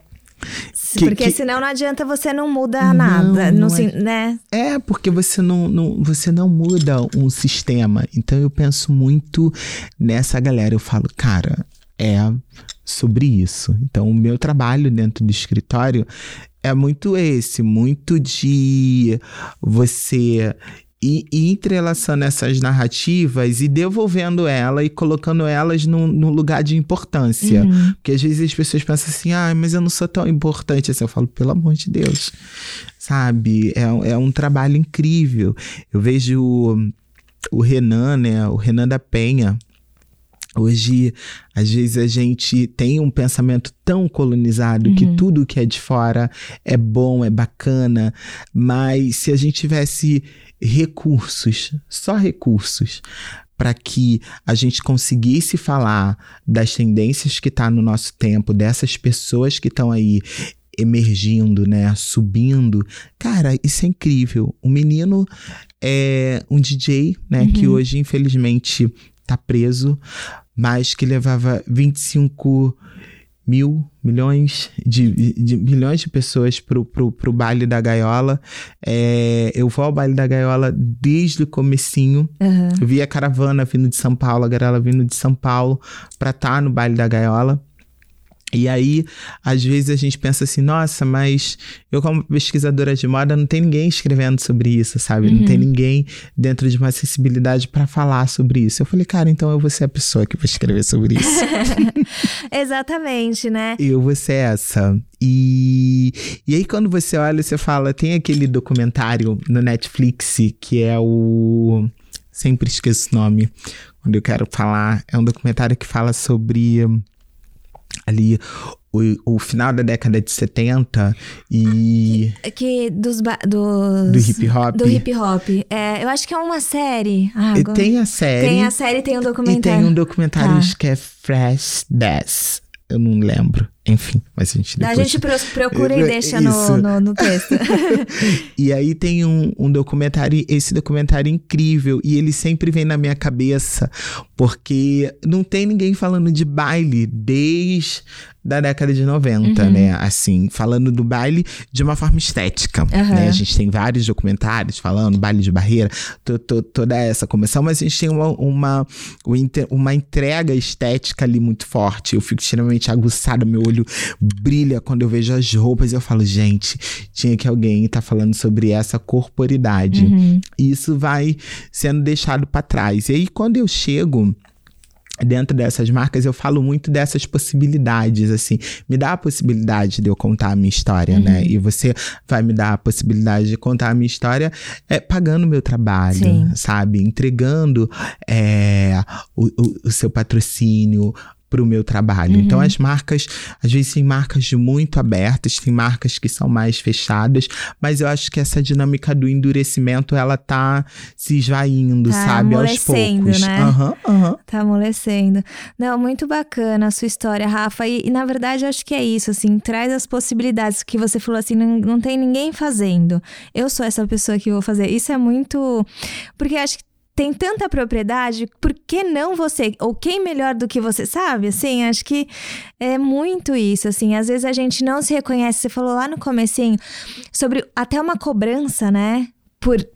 Que- Porque que- senão não adianta você não muda Não, nada. não Não, é. se- né? É, porque você não, não, você não muda um sistema. Então eu penso muito nessa galera. Eu falo, cara, é sobre isso. Então o meu trabalho dentro do escritório é muito esse, muito de você ir, ir entrelaçando essas narrativas e devolvendo ela e colocando elas num, num lugar de importância. Uhum. Porque às vezes as pessoas pensam assim, ah, mas eu não sou tão importante assim. Eu falo, pelo amor de Deus. Sabe? É, um- é um trabalho incrível. Eu vejo o, o Renan, né? O Renan da Penha. Hoje, às vezes, a gente tem um pensamento tão colonizado uhum. que tudo que é de fora é bom, é bacana, mas se a gente tivesse recursos, só recursos, para que a gente conseguisse falar das tendências que tá no nosso tempo, dessas pessoas que estão aí emergindo, né, subindo. Cara, isso é incrível. O menino é um DJ, né, uhum. que hoje infelizmente tá preso, mas que levava 25 mil, milhões de, de milhões de pessoas pro, pro, pro baile da gaiola. É, eu vou ao baile da gaiola desde o comecinho. Uhum. Eu vi a caravana vindo de São Paulo, a gaiola vindo de São Paulo pra estar tá no baile da gaiola. E aí, às vezes a gente pensa assim, nossa, mas eu como pesquisadora de moda não tem ninguém escrevendo sobre isso, sabe? Uhum. Não tem uhum. ninguém dentro de uma sensibilidade para falar sobre isso. Eu falei, cara, então eu vou ser a pessoa que vai escrever sobre isso. Exatamente, né? Eu vou ser essa. E, e aí quando você olha, você fala, tem aquele documentário no Netflix que é o sempre esqueço o nome quando eu quero falar, é um documentário que fala sobre ali o, o, final da década de 70 e. Que dos. dos do hip hop. Do hip hop. É, eu acho que é uma série. Ah, agora... Tem a série. Tem a série e tem um documentário. E tem um documentário tá. que é Fresh Death. Eu não lembro. Enfim, mas a gente depois... A gente procura e deixa no, no, no, texto. e aí tem um, um documentário, esse documentário incrível, e ele sempre vem na minha cabeça, porque não tem ninguém falando de baile desde da década de 90, uhum. né? Assim, falando do baile de uma forma estética, uhum. né? A gente tem vários documentários falando baile de barreira, toda essa comissão, mas a gente tem uma, uma, uma entrega estética ali muito forte. Eu fico extremamente aguçado, meu olho brilha quando eu vejo as roupas e eu falo, gente, tinha que alguém estar tá falando sobre essa corporidade. Uhum. E isso vai sendo deixado para trás. E aí, quando eu chego dentro dessas marcas eu falo muito dessas possibilidades assim me dá a possibilidade de eu contar a minha história né? uhum. né e você vai me dar a possibilidade de contar a minha história é, pagando meu trabalho Sim. sabe entregando é, o, o, o seu patrocínio para o meu trabalho. Então, uhum. Então, as marcas, às vezes, tem marcas muito abertas, tem marcas que são mais fechadas, mas eu acho que essa dinâmica do endurecimento, ela tá se esvaindo, tá sabe? Aos poucos. Né? Uhum, uhum. Tá amolecendo. Não, muito bacana a sua história, Rafa. E, e, na verdade, acho que é isso, assim, traz as possibilidades que você falou assim, não, não tem ninguém fazendo. Eu sou essa pessoa que vou fazer. Isso é muito. Porque acho que tem tanta propriedade, por que não você? Ou quem melhor do que você, sabe? Assim, acho que é muito isso, assim. Às vezes a gente não se reconhece. Você falou lá no comecinho sobre até uma cobrança, né? Por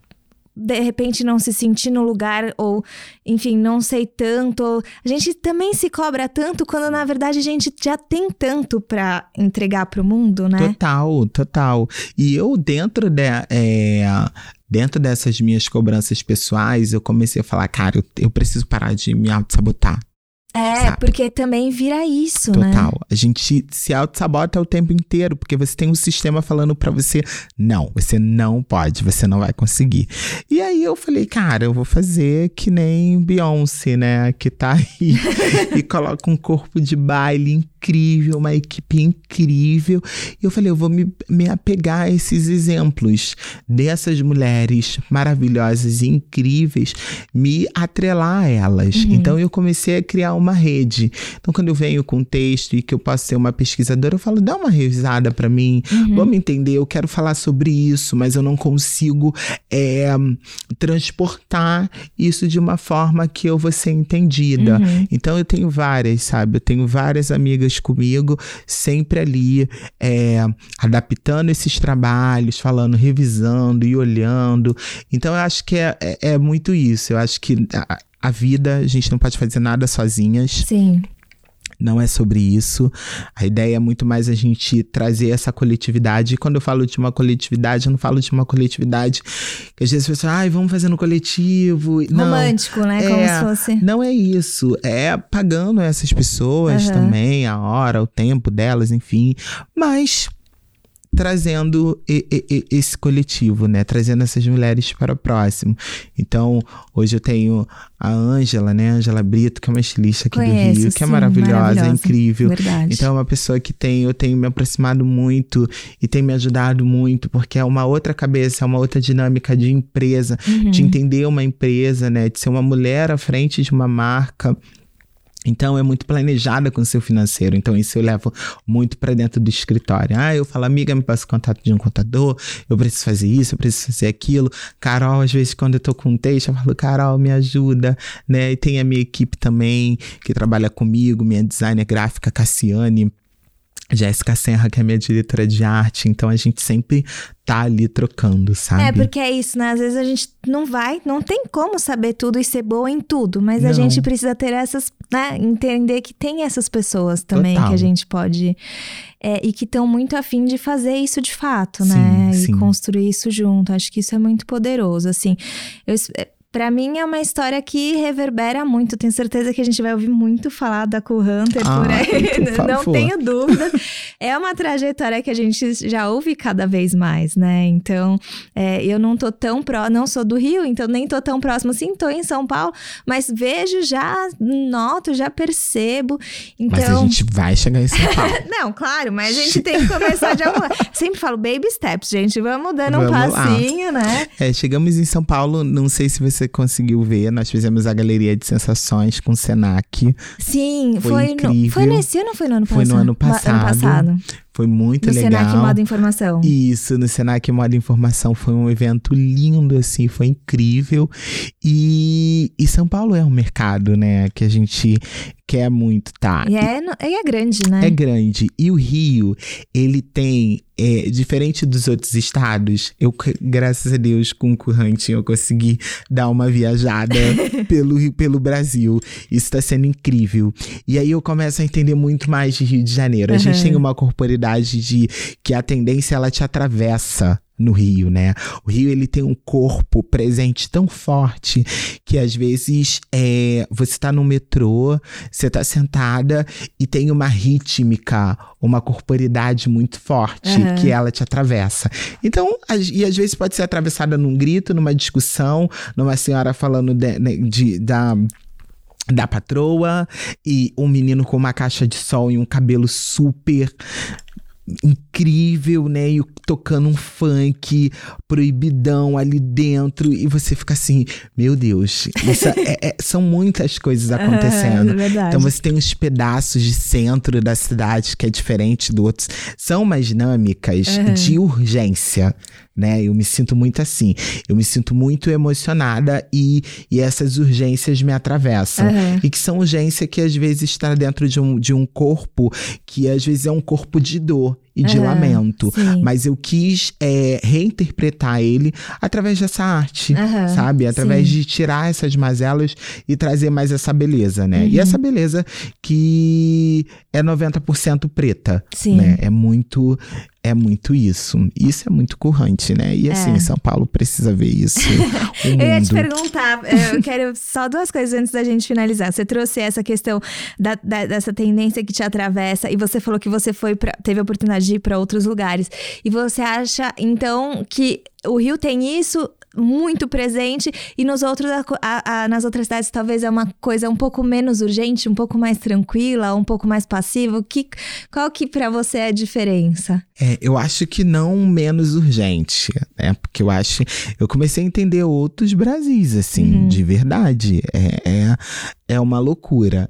de repente não se sentir no lugar ou, enfim, não sei tanto. A gente também se cobra tanto quando na verdade a gente já tem tanto para entregar para o mundo, né? Total, total. E eu dentro de, é, dentro dessas minhas cobranças pessoais, eu comecei a falar, cara, eu, eu preciso parar de me auto-sabotar. É, sabe? porque também vira isso, Total. né? Total. A gente se auto-sabota o tempo inteiro, porque você tem um sistema falando para você, não, você não pode, você não vai conseguir. E aí eu falei, cara, eu vou fazer que nem Beyoncé, né? Que tá aí e coloca um corpo de baile incrível, uma equipe incrível. E eu falei, eu vou me, me apegar a esses exemplos dessas mulheres maravilhosas e incríveis, me atrelar a elas. Uhum. Então eu comecei a criar uma rede. Então quando eu venho com texto e que eu posso ser uma pesquisadora, eu falo, dá uma revisada para mim, uhum. vamos entender, eu quero falar sobre isso, mas eu não consigo é, transportar isso de uma forma que eu vou ser entendida. Uhum. Então eu tenho várias, sabe? Eu tenho várias amigas comigo, sempre ali, é, adaptando esses trabalhos, falando, revisando e olhando. Então, eu acho que é, é, é muito isso. Eu acho que a, a vida, a gente não pode fazer nada sozinhas. Sim. Não é sobre isso. A ideia é muito mais a gente trazer essa coletividade. E quando eu falo de uma coletividade, eu não falo de uma coletividade que às vezes as pessoas, ai, vamos fazer no coletivo. Romântico, não, né? É, Como se fosse. Não é isso. É pagando essas pessoas uhum. também, a hora, o tempo delas, enfim. Mas trazendo e, e, esse coletivo, né? Trazendo essas mulheres para o próximo. Então, hoje eu tenho a Ângela, né? Ângela Brito, que é uma estilista aqui Conheço, do Rio, que sim, é maravilhosa, maravilhosa. é incrível. Verdade. Então, é uma pessoa que tem, eu tenho me aproximado muito e tem me ajudado muito, porque é uma outra cabeça, é uma outra dinâmica de empresa, Uhum. de entender uma empresa, né? De ser uma mulher à frente de uma marca. Então é muito planejada com o seu financeiro. Então isso eu levo muito para dentro do escritório. Ah, eu falo, amiga, me passa o contato de um contador, eu preciso fazer isso, eu preciso fazer aquilo. Carol, às vezes, quando eu tô com um texto, eu falo, Carol, me ajuda, né? E tem a minha equipe também que trabalha comigo, minha designer gráfica, Cassiane. Jéssica Serra, que é minha diretora de arte, então a gente sempre tá ali trocando, sabe? É, porque é isso, né? Às vezes a gente não vai, não tem como saber tudo e ser boa em tudo, mas a Não. gente precisa ter essas, né? Entender que tem essas pessoas também Total. que a gente pode. é, e que estão muito afim de fazer isso de fato, Sim, né? E sim. construir isso junto. Acho que isso é muito poderoso, assim. Eu. Pra mim é uma história que reverbera muito. Tenho certeza que a gente vai ouvir muito falar da Cool Hunter por Ai, aí. por Não tenho dúvida. É uma trajetória que a gente já ouve cada vez mais, né? Então, é, eu não tô tão pró, não sou do Rio, então nem tô tão próximo assim, tô em São Paulo, mas vejo, já noto, já percebo. Então, Mas a gente vai chegar em São Paulo. não, claro, mas a gente tem que começar de alguma. Sempre falo baby steps, gente. Vamos dando um Vamos lá. passinho, né? É, chegamos em São Paulo, não sei se você conseguiu ver, nós fizemos a Galeria de Sensações com o Senac. Sim, Foi foi, no, foi nesse ano ou foi no ano Foi passado? no ano Ano passado. Foi muito No legal. Senac Moda Informação. Isso, no Senac Moda Informação foi um evento lindo, assim, foi incrível. E, e São Paulo é um mercado, né, que a gente quer muito, tá? E é, no- e é grande, né? É grande. E o Rio, ele tem, é, diferente dos outros estados, eu, graças a Deus, com o Currante, eu consegui dar uma viajada pelo, pelo Brasil. Isso tá sendo incrível. E aí eu começo a entender muito mais de Rio de Janeiro. A gente Aham. tem uma corporidade de que a tendência ela te atravessa no Rio, né? O Rio ele tem um corpo presente tão forte que às vezes é, você tá no metrô, você tá sentada e tem uma rítmica, uma corporidade muito forte Aham. que ela te atravessa. Então, e às vezes pode ser atravessada num grito, numa discussão, numa senhora falando de- né, de- da da patroa e um menino com uma caixa de sol e um cabelo super incrível, né? E tocando um funk proibidão ali dentro e você fica assim, meu Deus, é- é- são muitas coisas acontecendo. É. Então você tem uns pedaços de centro da cidade que é diferente do outro. São umas dinâmicas de urgência, né? Eu me sinto muito assim. Eu me sinto muito emocionada e, e essas urgências me atravessam. Uhum. E que são urgência que às vezes está dentro de um, de um corpo que às vezes é um corpo de dor e de Uhum, lamento. sim. Mas eu quis é, reinterpretar ele através dessa arte, Aham, sabe? Através sim. de tirar essas mazelas e trazer mais essa beleza, né? Uhum. E essa beleza que é 90% preta, Sim. né? É muito é muito isso. Isso é muito currante, né? E assim, É. São Paulo precisa ver isso. Eu ia te perguntar, eu quero só duas coisas antes da gente finalizar. Você trouxe essa questão da- da- dessa tendência que te atravessa e você falou que você foi pra, teve a oportunidade de ir para outros lugares. E você acha, então, que o Rio tem isso muito presente e nos outros, a a- nas outras cidades talvez é uma coisa um pouco menos urgente, um pouco mais tranquila, um pouco mais passiva. Que, qual que para você é a diferença? É, eu acho que não menos urgente, né? Porque eu acho. Eu comecei a entender outros Brasis, assim, Uhum. de verdade. É, é, é uma loucura.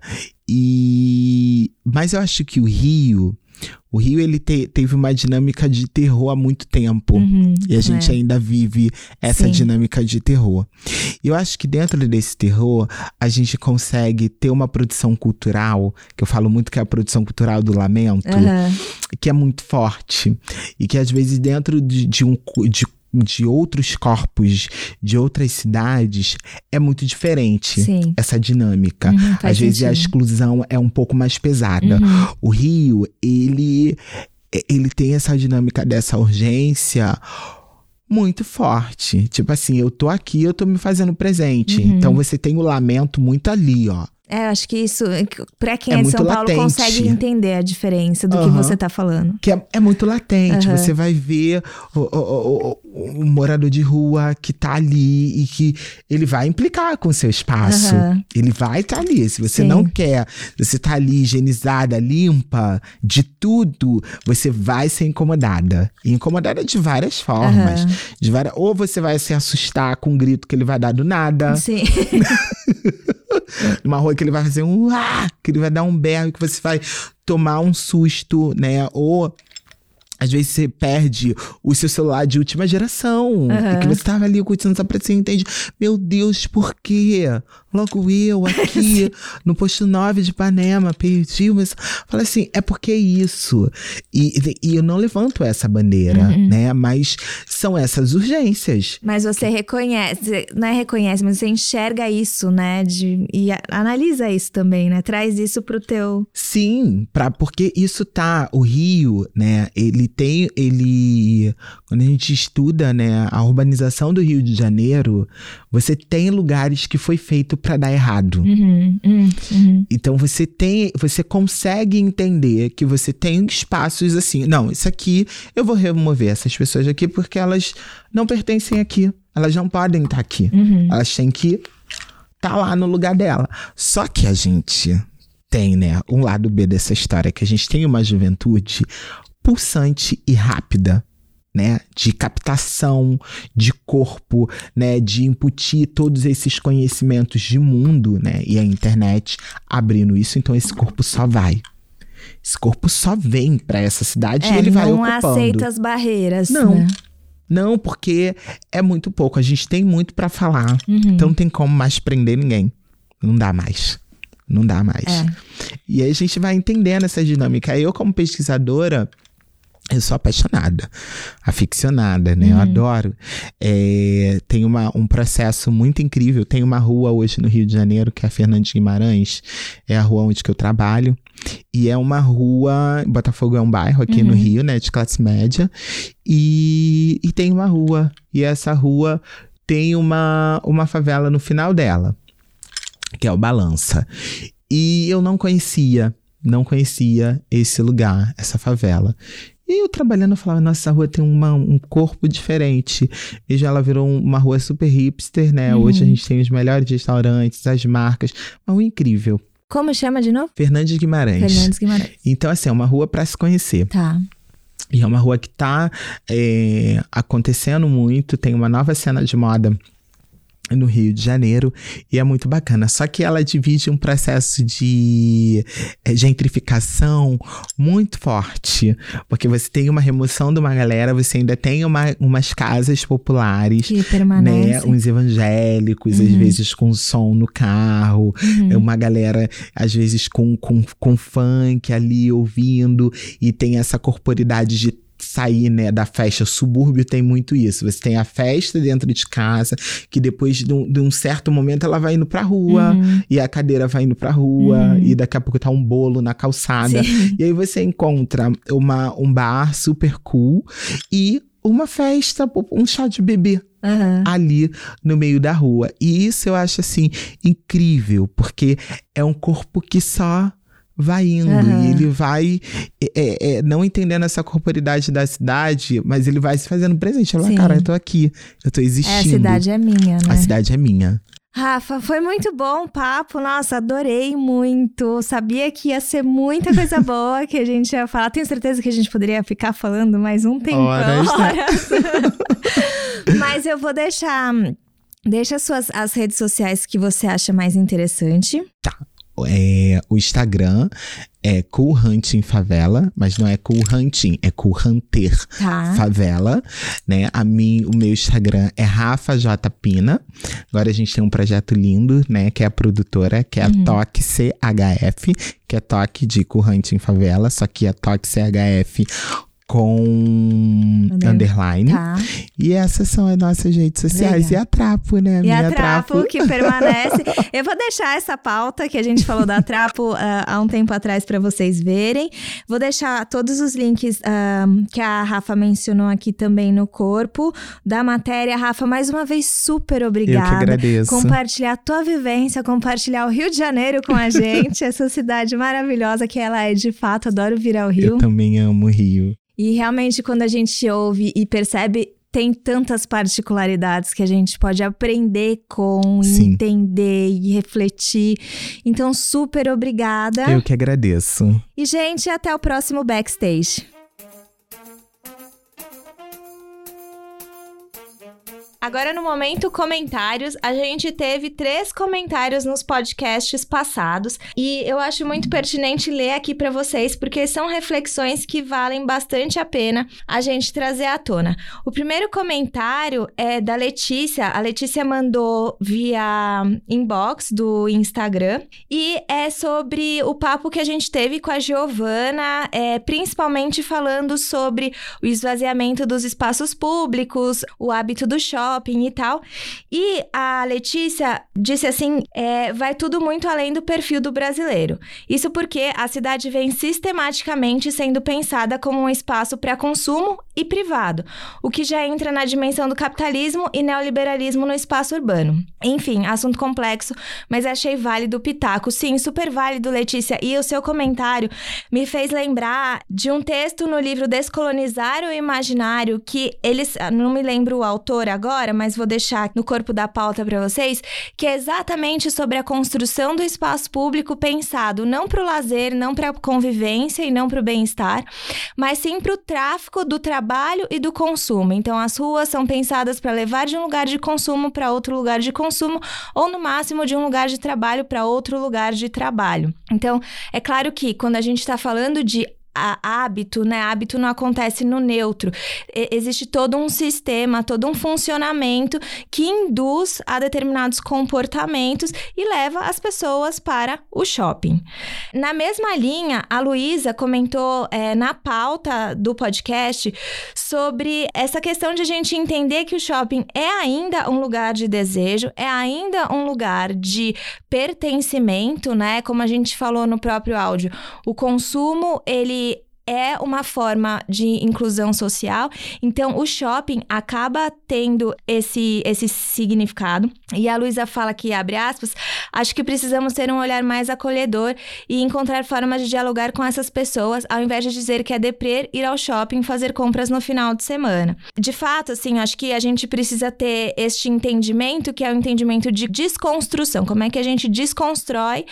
E. Mas eu acho que o Rio. O Rio, ele te- teve uma dinâmica de terror há muito tempo. Uhum, E a gente é. ainda vive essa Sim. dinâmica de terror. E eu acho que dentro desse terror, a gente consegue ter uma produção cultural, que eu falo muito que é a produção cultural do lamento, Aham. que é muito forte. E que às vezes dentro de, de um de, de outros corpos, de outras cidades, é muito diferente Sim. essa dinâmica. Uhum, às vezes a sentido. exclusão é um pouco mais pesada. Uhum. O Rio, ele, ele tem essa dinâmica dessa urgência muito forte. Tipo assim, eu tô aqui, eu tô me fazendo presente. Uhum. Então você tem o lamento muito ali, ó. É, acho que isso, pra quem É é, de São Paulo, latente. consegue entender a diferença do que Aham. você tá falando. Que é, é muito latente. Aham. Você vai ver o, o- o- o- morador de rua que tá ali e que ele vai implicar com o seu espaço. Aham. Ele vai estar ali. Se você Sim. não quer, você tá ali higienizada, limpa, de tudo, você vai ser incomodada. E incomodada de várias formas. De várias, ou você vai se assustar com um grito que ele vai dar do nada. Sim. numa rua que ele vai fazer um ah, que ele vai dar um berro que você vai tomar um susto, né? Ou às vezes você perde o seu celular de última geração. E que você tava ali curtindo essa você entende. Meu Deus, por quê? Logo eu aqui no posto 9 de Ipanema, perdi, mas fala assim, é porque é isso. E, e eu não levanto essa bandeira, Uhum. né? Mas são essas urgências. Mas você reconhece, não é reconhece, mas você enxerga isso, né? De, e analisa isso também, né? Traz isso pro teu. Sim, pra, porque isso tá. O Rio, né? Ele tem. Ele. Quando a gente estuda, né, a urbanização do Rio de Janeiro, você tem lugares que foi feito pra dar errado. Uhum, uhum, uhum. Então você tem, você consegue entender que você tem espaços assim. Não, isso aqui eu vou remover essas pessoas aqui porque elas não pertencem aqui. Elas não podem estar aqui. Uhum. Elas têm que estar lá no lugar dela. Só que a gente tem, né, um lado B dessa história, que a gente tem uma juventude pulsante e rápida. Né, de captação de corpo, né, de incutir todos esses conhecimentos de mundo, né, e a internet abrindo isso, então esse corpo só vai. Esse corpo só vem para essa cidade e É, ele vai não ocupando. aceita as barreiras. Não. né? Não, porque é muito pouco. A gente tem muito para falar. Uhum. Então não tem como mais prender ninguém. Não dá mais. Não dá mais. É. E aí a gente vai entendendo essa dinâmica. Eu, como pesquisadora, eu sou apaixonada, aficionada, né? Eu adoro. É, tem uma, um processo muito incrível. Tem uma rua hoje no Rio de Janeiro, que é a Fernandes Guimarães. É a rua onde que eu trabalho. E é uma rua. Botafogo é um bairro aqui no Rio, né? De classe média. E, e tem uma rua. E essa rua tem uma, uma favela no final dela, que é o Balança. E eu não conhecia, não conhecia esse lugar, essa favela. E eu trabalhando, eu falava, nossa, essa rua tem uma, um corpo diferente. E já ela virou um- uma rua super hipster, né? Uhum. Hoje a gente tem os melhores restaurantes, as marcas. Mas o incrível. Como chama de novo? Fernandes Guimarães. Fernandes Guimarães. Então, assim, é uma rua para se conhecer. Tá. E é uma rua que tá é, acontecendo muito, tem uma nova cena de moda no Rio de Janeiro e é muito bacana. Só que ela divide um processo de é, gentrificação muito forte, porque você tem uma remoção de uma galera, você ainda tem uma, umas casas populares. Que Né, uns evangélicos, às vezes com som no carro, Uhum. é uma galera, às vezes, com, com, com funk ali ouvindo, e tem essa corporidade de sair né, da festa. Subúrbio tem muito isso. Você tem a festa dentro de casa, que depois de um, de um certo momento ela vai indo pra rua, Uhum. e a cadeira vai indo pra rua, e daqui a pouco tá um bolo na calçada. Sim. E aí você encontra uma, um bar super cool e uma festa, um chá de bebê Aham. ali no meio da rua. E isso eu acho assim incrível, porque é um corpo que só vai indo Aham. e ele vai é, é, é, não entendendo essa corporidade da cidade, mas ele vai se fazendo presente. Ele fala, cara, eu tô aqui, eu tô É, existindo. a cidade é minha, né? A cidade é minha. Rafa, foi muito bom o papo. Nossa, adorei muito. Sabia que ia ser muita coisa boa que a gente ia falar. Tenho certeza que a gente poderia ficar falando mais um tempão. Horas, horas. Mas eu vou deixar. Deixa suas as redes sociais que você acha mais interessante. É, o Instagram é Cool Hunting Favela, mas não é Cool Hunting, é Cool Hunter Tá. Favela, né? A mim, o meu Instagram é Rafa J Pina. Agora a gente tem um projeto lindo, né? Que é a produtora, que é a Toque CHF, que é Toque de Cool Hunting Favela, só que a Toque CHF com Under- underline. Tá. E essas são as nossas redes sociais. Legal. E a Trapo, né? E a Trapo, que permanece. Eu vou deixar essa pauta que a gente falou da Trapo ah, há um tempo atrás para vocês verem. Vou deixar todos os links ah, que a Rafa mencionou aqui também no corpo da matéria. Rafa, mais uma vez, super Eu que obrigada. agradeço. Compartilhar a tua vivência, compartilhar o Rio de Janeiro com a gente, essa cidade maravilhosa que ela é de fato. Adoro vir ao Rio. Eu também amo o Rio. E realmente, quando a gente ouve e percebe, tem tantas particularidades que a gente pode aprender com, Sim. entender e refletir. Então, super obrigada. Eu que agradeço. E, gente, até o próximo backstage. Agora no momento comentários, a gente teve três comentários nos podcasts passados e eu acho muito pertinente ler aqui para vocês porque são reflexões que valem bastante a pena a gente trazer à tona. O primeiro comentário é da Letícia. A Letícia mandou via inbox do Instagram e é sobre o papo que a gente teve com a Giovana, é, principalmente falando sobre o esvaziamento dos espaços públicos, o hábito do shopping e tal. E a Letícia disse assim: é, vai tudo muito além do perfil do brasileiro. Isso porque a cidade vem sistematicamente sendo pensada como um espaço para consumo e privado, o que já entra na dimensão do capitalismo e neoliberalismo no espaço urbano. Enfim, assunto complexo, mas achei válido o pitaco. Sim, super válido, Letícia. E o seu comentário me fez lembrar de um texto no livro Descolonizar o Imaginário, que eles. Não me lembro o autor agora, mas vou deixar no corpo da pauta para vocês, que é exatamente sobre a construção do espaço público pensado não para o lazer, não para a convivência e não para o bem-estar, mas sim para o tráfico do trabalho e do consumo. Então, as ruas são pensadas para levar de um lugar de consumo para outro lugar de consumo, ou no máximo de um lugar de trabalho para outro lugar de trabalho. Então, é claro que quando a gente está falando de hábito, né? Hábito não acontece no neutro. E- existe todo um sistema, todo um funcionamento que induz a determinados comportamentos e leva as pessoas para o shopping. Na mesma linha, a Luísa comentou é, na pauta do podcast sobre essa questão de a gente entender que o shopping é ainda um lugar de desejo, é ainda um lugar de pertencimento, né? Como a gente falou no próprio áudio, o consumo ele é uma forma de inclusão social. Então, o shopping acaba tendo esse, esse significado. E a Luísa fala que, abre aspas, acho que precisamos ter um olhar mais acolhedor e encontrar formas de dialogar com essas pessoas, ao invés de dizer que é deprê ir ao shopping fazer compras no final de semana. De fato, assim, acho que a gente precisa ter este entendimento, que é o entendimento de desconstrução. Como é que a gente desconstrói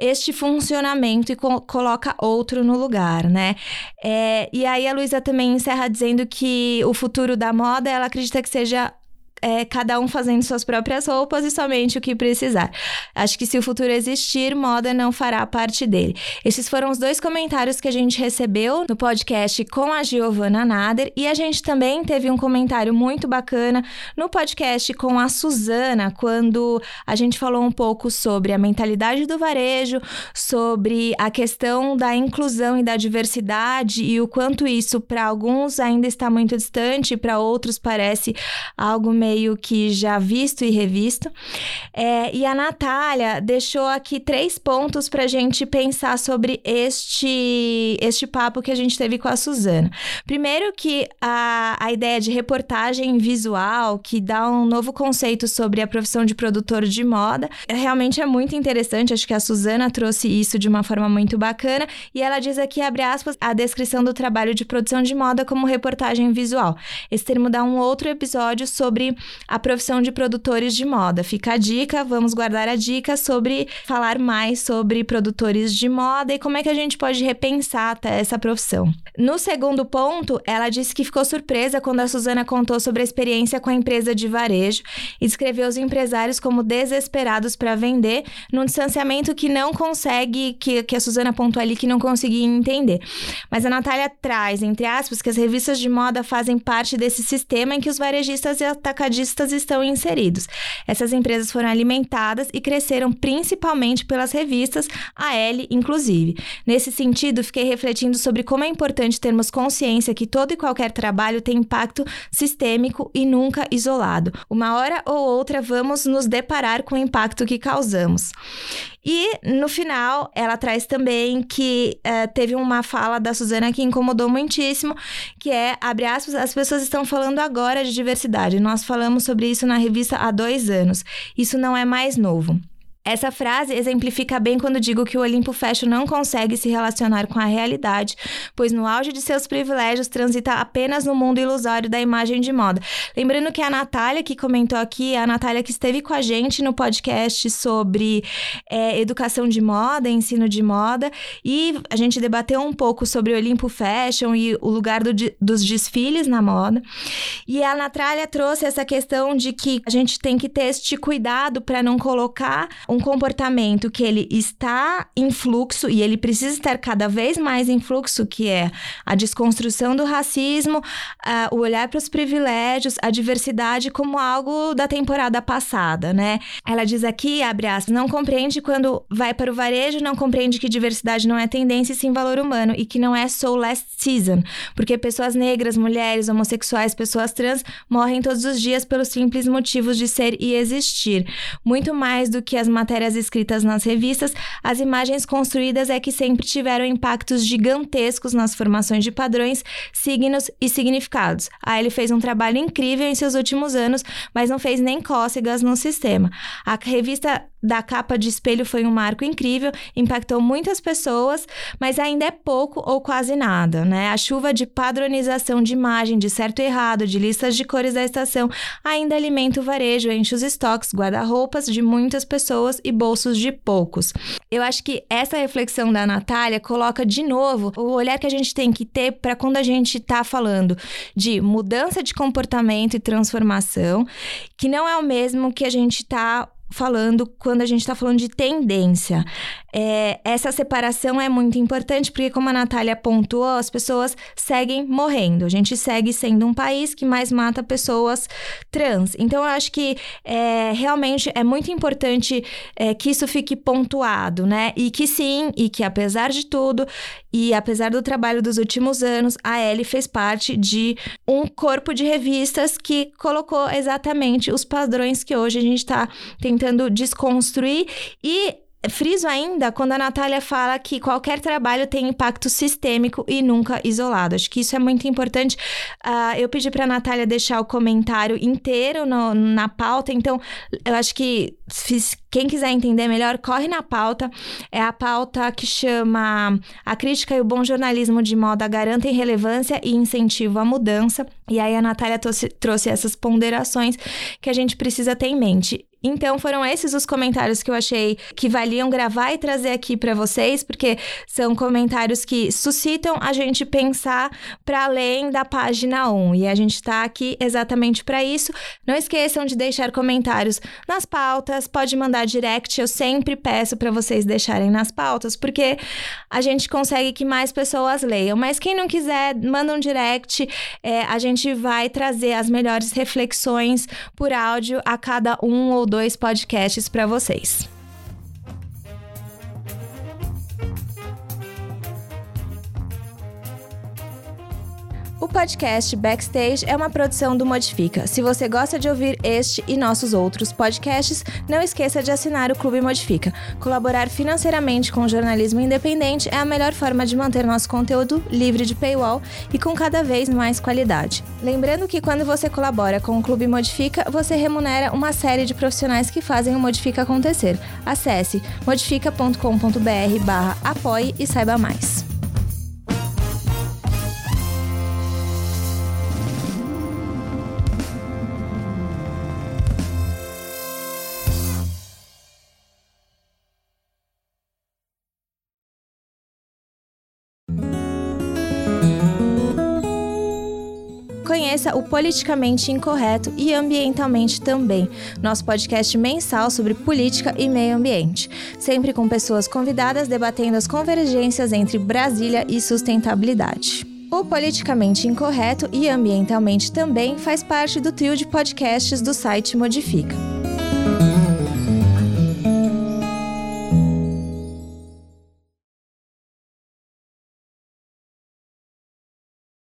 este funcionamento e co- coloca outro no lugar, né? É, e aí a Luísa também encerra dizendo que o futuro da moda, ela acredita que seja é, cada um fazendo suas próprias roupas e somente o que precisar. Acho que se o futuro existir, moda não fará parte dele. Esses foram os dois comentários que a gente recebeu no podcast com a Giovana Nader e a gente também teve um comentário muito bacana no podcast com a Suzana, quando a gente falou um pouco sobre a mentalidade do varejo, sobre a questão da inclusão e da diversidade e o quanto isso para alguns ainda está muito distante, para outros parece algo meio que já visto e revisto. É, e a Natália deixou aqui três pontos para a gente pensar sobre este, este papo que a gente teve com a Suzana. Primeiro que a, a ideia de reportagem visual, que dá um novo conceito sobre a profissão de produtor de moda, realmente é muito interessante. Acho que a Suzana trouxe isso de uma forma muito bacana. E ela diz aqui, abre aspas, a descrição do trabalho de produção de moda como reportagem visual. Esse termo dá um outro episódio sobre a profissão de produtores de moda. Fica a dica, vamos guardar a dica sobre falar mais sobre produtores de moda e como é que a gente pode repensar essa profissão. No segundo ponto, ela disse que ficou surpresa quando a Suzana contou sobre a experiência com a empresa de varejo e descreveu os empresários como desesperados para vender num distanciamento que não consegue, que, que a Suzana apontou ali que não conseguia entender. Mas a Natália traz, entre aspas, que as revistas de moda fazem parte desse sistema em que os varejistas e atacadistas estão inseridos. Essas empresas foram alimentadas e cresceram principalmente pelas revistas, a L inclusive. Nesse sentido, fiquei refletindo sobre como é importante termos consciência que todo e qualquer trabalho tem impacto sistêmico e nunca isolado. Uma hora ou outra vamos nos deparar com o impacto que causamos. E no final, ela traz também que uh, teve uma fala da Suzana que incomodou muitíssimo, que é, abre aspas, as pessoas estão falando agora de diversidade. Nós falamos sobre isso na revista há dois anos. Isso não é mais novo. Essa frase exemplifica bem quando digo que o Olimpo Fashion não consegue se relacionar com a realidade, pois no auge de seus privilégios transita apenas no mundo ilusório da imagem de moda. Lembrando que a Natália, que comentou aqui, a Natália que esteve com a gente no podcast sobre é, educação de moda, ensino de moda, e a gente debateu um pouco sobre o Olimpo Fashion e o lugar do, dos desfiles na moda. E a Natália trouxe essa questão de que a gente tem que ter este cuidado para não colocar um comportamento que ele está em fluxo e ele precisa estar cada vez mais em fluxo, que é a desconstrução do racismo, o olhar para os privilégios, a diversidade como algo da temporada passada, né? Ela diz aqui, abre aspas, não compreende quando vai para o varejo, não compreende que diversidade não é tendência e sim valor humano e que não é so last season, porque pessoas negras, mulheres, homossexuais, pessoas trans morrem todos os dias pelos simples motivos de ser e existir. Muito mais do que as matérias escritas nas revistas, as imagens construídas é que sempre tiveram impactos gigantescos nas formações de padrões, signos e significados. A ele fez um trabalho incrível em seus últimos anos, mas não fez nem cócegas no sistema. A revista da capa de espelho foi um marco incrível, impactou muitas pessoas, mas ainda é pouco ou quase nada, né? A chuva de padronização de imagem, de certo e errado, de listas de cores da estação, ainda alimenta o varejo, enche os estoques, guarda-roupas de muitas pessoas e bolsos de poucos. Eu acho que essa reflexão da Natália coloca de novo o olhar que a gente tem que ter para quando a gente está falando de mudança de comportamento e transformação, que não é o mesmo que a gente está falando quando a gente está falando de tendência. É, essa separação é muito importante porque, como a Natália pontuou, as pessoas seguem morrendo. A gente segue sendo um país que mais mata pessoas trans. Então, eu acho que é, realmente é muito importante é, que isso fique pontuado, né? E que sim, e que apesar de tudo, e apesar do trabalho dos últimos anos, a Ellie fez parte de um corpo de revistas que colocou exatamente os padrões que hoje a gente está tentando desconstruir. E Friso ainda quando a Natália fala que qualquer trabalho tem impacto sistêmico e nunca isolado. Acho que isso é muito importante. Uh, eu pedi para a Natália deixar o comentário inteiro no, na pauta, então eu acho que fiz, quem quiser entender melhor, corre na pauta. É a pauta que chama A Crítica e o Bom Jornalismo de Moda Garantem Relevância e Incentivo à Mudança. E aí a Natália trouxe, trouxe essas ponderações que a gente precisa ter em mente. Então foram esses os comentários que eu achei que valiam gravar e trazer aqui para vocês, porque são comentários que suscitam a gente pensar para além da página 1. E a gente está aqui exatamente para isso. Não esqueçam de deixar comentários nas pautas, pode mandar direct, eu sempre peço para vocês deixarem nas pautas, porque a gente consegue que mais pessoas leiam. Mas quem não quiser, manda um direct, é, a gente vai trazer as melhores reflexões por áudio a cada um ou dois podcasts para vocês. O podcast Backstage é uma produção do Modifica. Se você gosta de ouvir este e nossos outros podcasts, não esqueça de assinar o Clube Modifica. Colaborar financeiramente com o jornalismo independente é a melhor forma de manter nosso conteúdo livre de paywall e com cada vez mais qualidade. Lembrando que quando você colabora com o Clube Modifica, você remunera uma série de profissionais que fazem o Modifica acontecer. Acesse modifica.com.br/apoie e saiba mais. O Politicamente Incorreto e Ambientalmente também, nosso podcast mensal sobre política e meio ambiente, sempre com pessoas convidadas debatendo as convergências entre Brasília e sustentabilidade. O Politicamente Incorreto e Ambientalmente também faz parte do trio de podcasts do site Modifica.